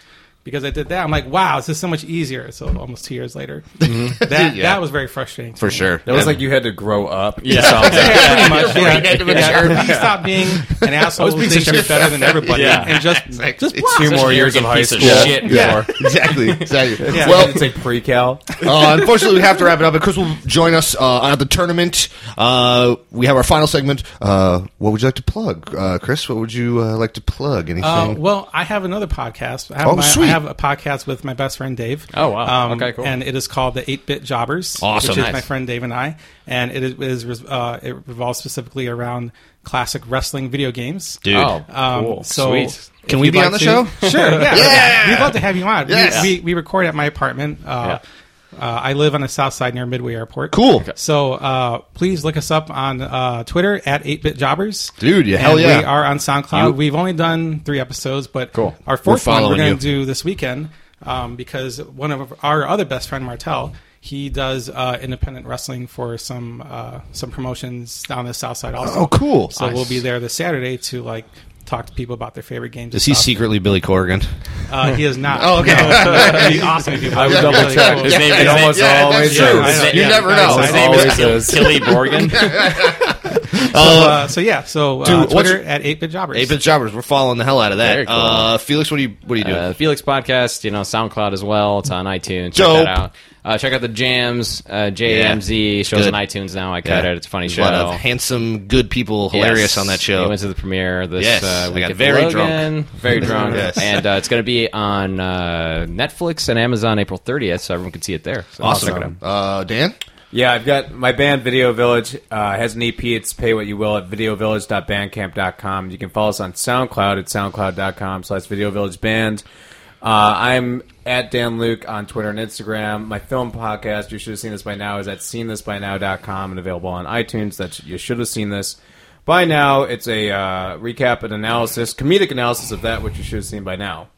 Because I did that, I'm like, "Wow, this is so much easier." So almost two years later, that. Yeah. that was very frustrating to for me. sure. It was like you had to grow up. Yeah. Yeah, pretty much. Yeah. had Yeah. mature. He being an asshole who being thinks such you're better than everybody, Yeah. and just Exactly. just block. Two more years of high piece of school. shit yeah, before. exactly, exactly. Yeah. Well, it's like pre-cal. uh, unfortunately, we have to wrap it up. But Chris will join us uh, at the tournament. Uh, we have our final segment. Uh, what would you like to plug, uh, Chris? What would you uh, like to plug? Anything? Uh, well, I have another podcast. I have, Oh, sweet. I have a podcast with my best friend Dave. Oh, wow. Okay, cool. And it is called the Eight Bit Jobbers, Awesome. which is Nice. my friend Dave and I. And it is, is uh, it revolves specifically around classic wrestling video games. Dude, Oh, Um, cool. So Sweet. Can we be like on the to- show? Sure. Yeah. Yeah. We'd love to have you on. Yes. We, we, we record at my apartment. Uh, uh, I live on the south side near Midway Airport. cool, So uh, please look us up on uh, Twitter at 8bitjobbers. dude. Yeah, And hell yeah. We are on SoundCloud. You- We've only done three episodes, but Cool. our fourth one we're following going you. to do this weekend um, because one of our other best friend Martel, he does uh, independent wrestling for some uh, some promotions down the south side also. Oh, cool. So we'll be there this Saturday to like talk to people about their favorite games. Is he stuff. secretly Billy Corgan? Uh, he is not. Oh, okay. No, that'd be awesome if he was. I would That'd double check. cool. His name is almost yeah, always that's true. You never know. His name is is. Killy Borgen. So, uh, so yeah, so uh, Dude, Twitter at 8bitjobbers. Eight bit jobbers. We're following the hell out of that. Cool. Uh, Felix, what do you what do you do? Uh, Felix podcast, you know, SoundCloud as well. It's on iTunes. Check Dope. that out. Uh, check out the jams. Uh, JMZ shows Good. on iTunes now. I cut Yeah. it. It's a funny There's show. A lot of handsome, good people, hilarious Yes. on that show. He went to the premiere this Yes, uh, I week got very Logan. Very drunk. Yes. And uh, it's going to be on uh, Netflix and Amazon April 30th, so everyone can see it there. So awesome. check it out. Uh, Dan, Yeah, I've got my band Video Village uh, has an EP. It's pay what you will at videovillage.bandcamp.com. You can follow us on SoundCloud at soundcloud.com slash Video Village Band. Uh, I'm at Dan Luke on Twitter and Instagram. My film podcast, you should have seen this by now, is at seenthisbynow.com and available on iTunes. That's you should have seen this by now. It's a uh, recap and analysis, comedic analysis of that which you should have seen by now.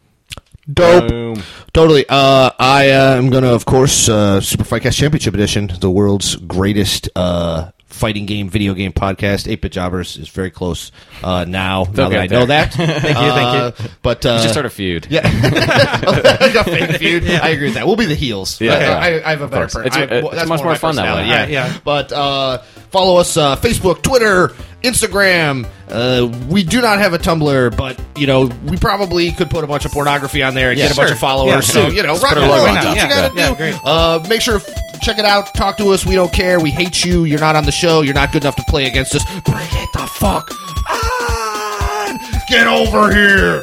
dope. Boom. Totally. Uh, I uh, am going to, of course, uh, Super Fightcast Championship Edition, the world's greatest uh, fighting game, video game podcast. 8 Bit Jobbers is very close uh, now, now that get I know that. thank you, thank you. But, uh, You should start a feud. Yeah, a fake feud. I agree with that. We'll be the heels. Yeah. I, Yeah. I, I have a better. course. Per- It's- I, it's that's much more my fun that personality, way. Yeah, yeah. But uh, follow us uh, Facebook, Twitter, Instagram. Uh, we do not have a Tumblr, but you know we probably could put a bunch of pornography on there and get a bunch sure. of followers. Yeah, so you know, rock put a and roll. on That's top. what you Yeah, gotta yeah, do. great. Uh, make sure to check it out. Talk to us. We don't care. We hate you. You're not on the show. You're not good enough to play against us. Bring it the fuck on. Get over here.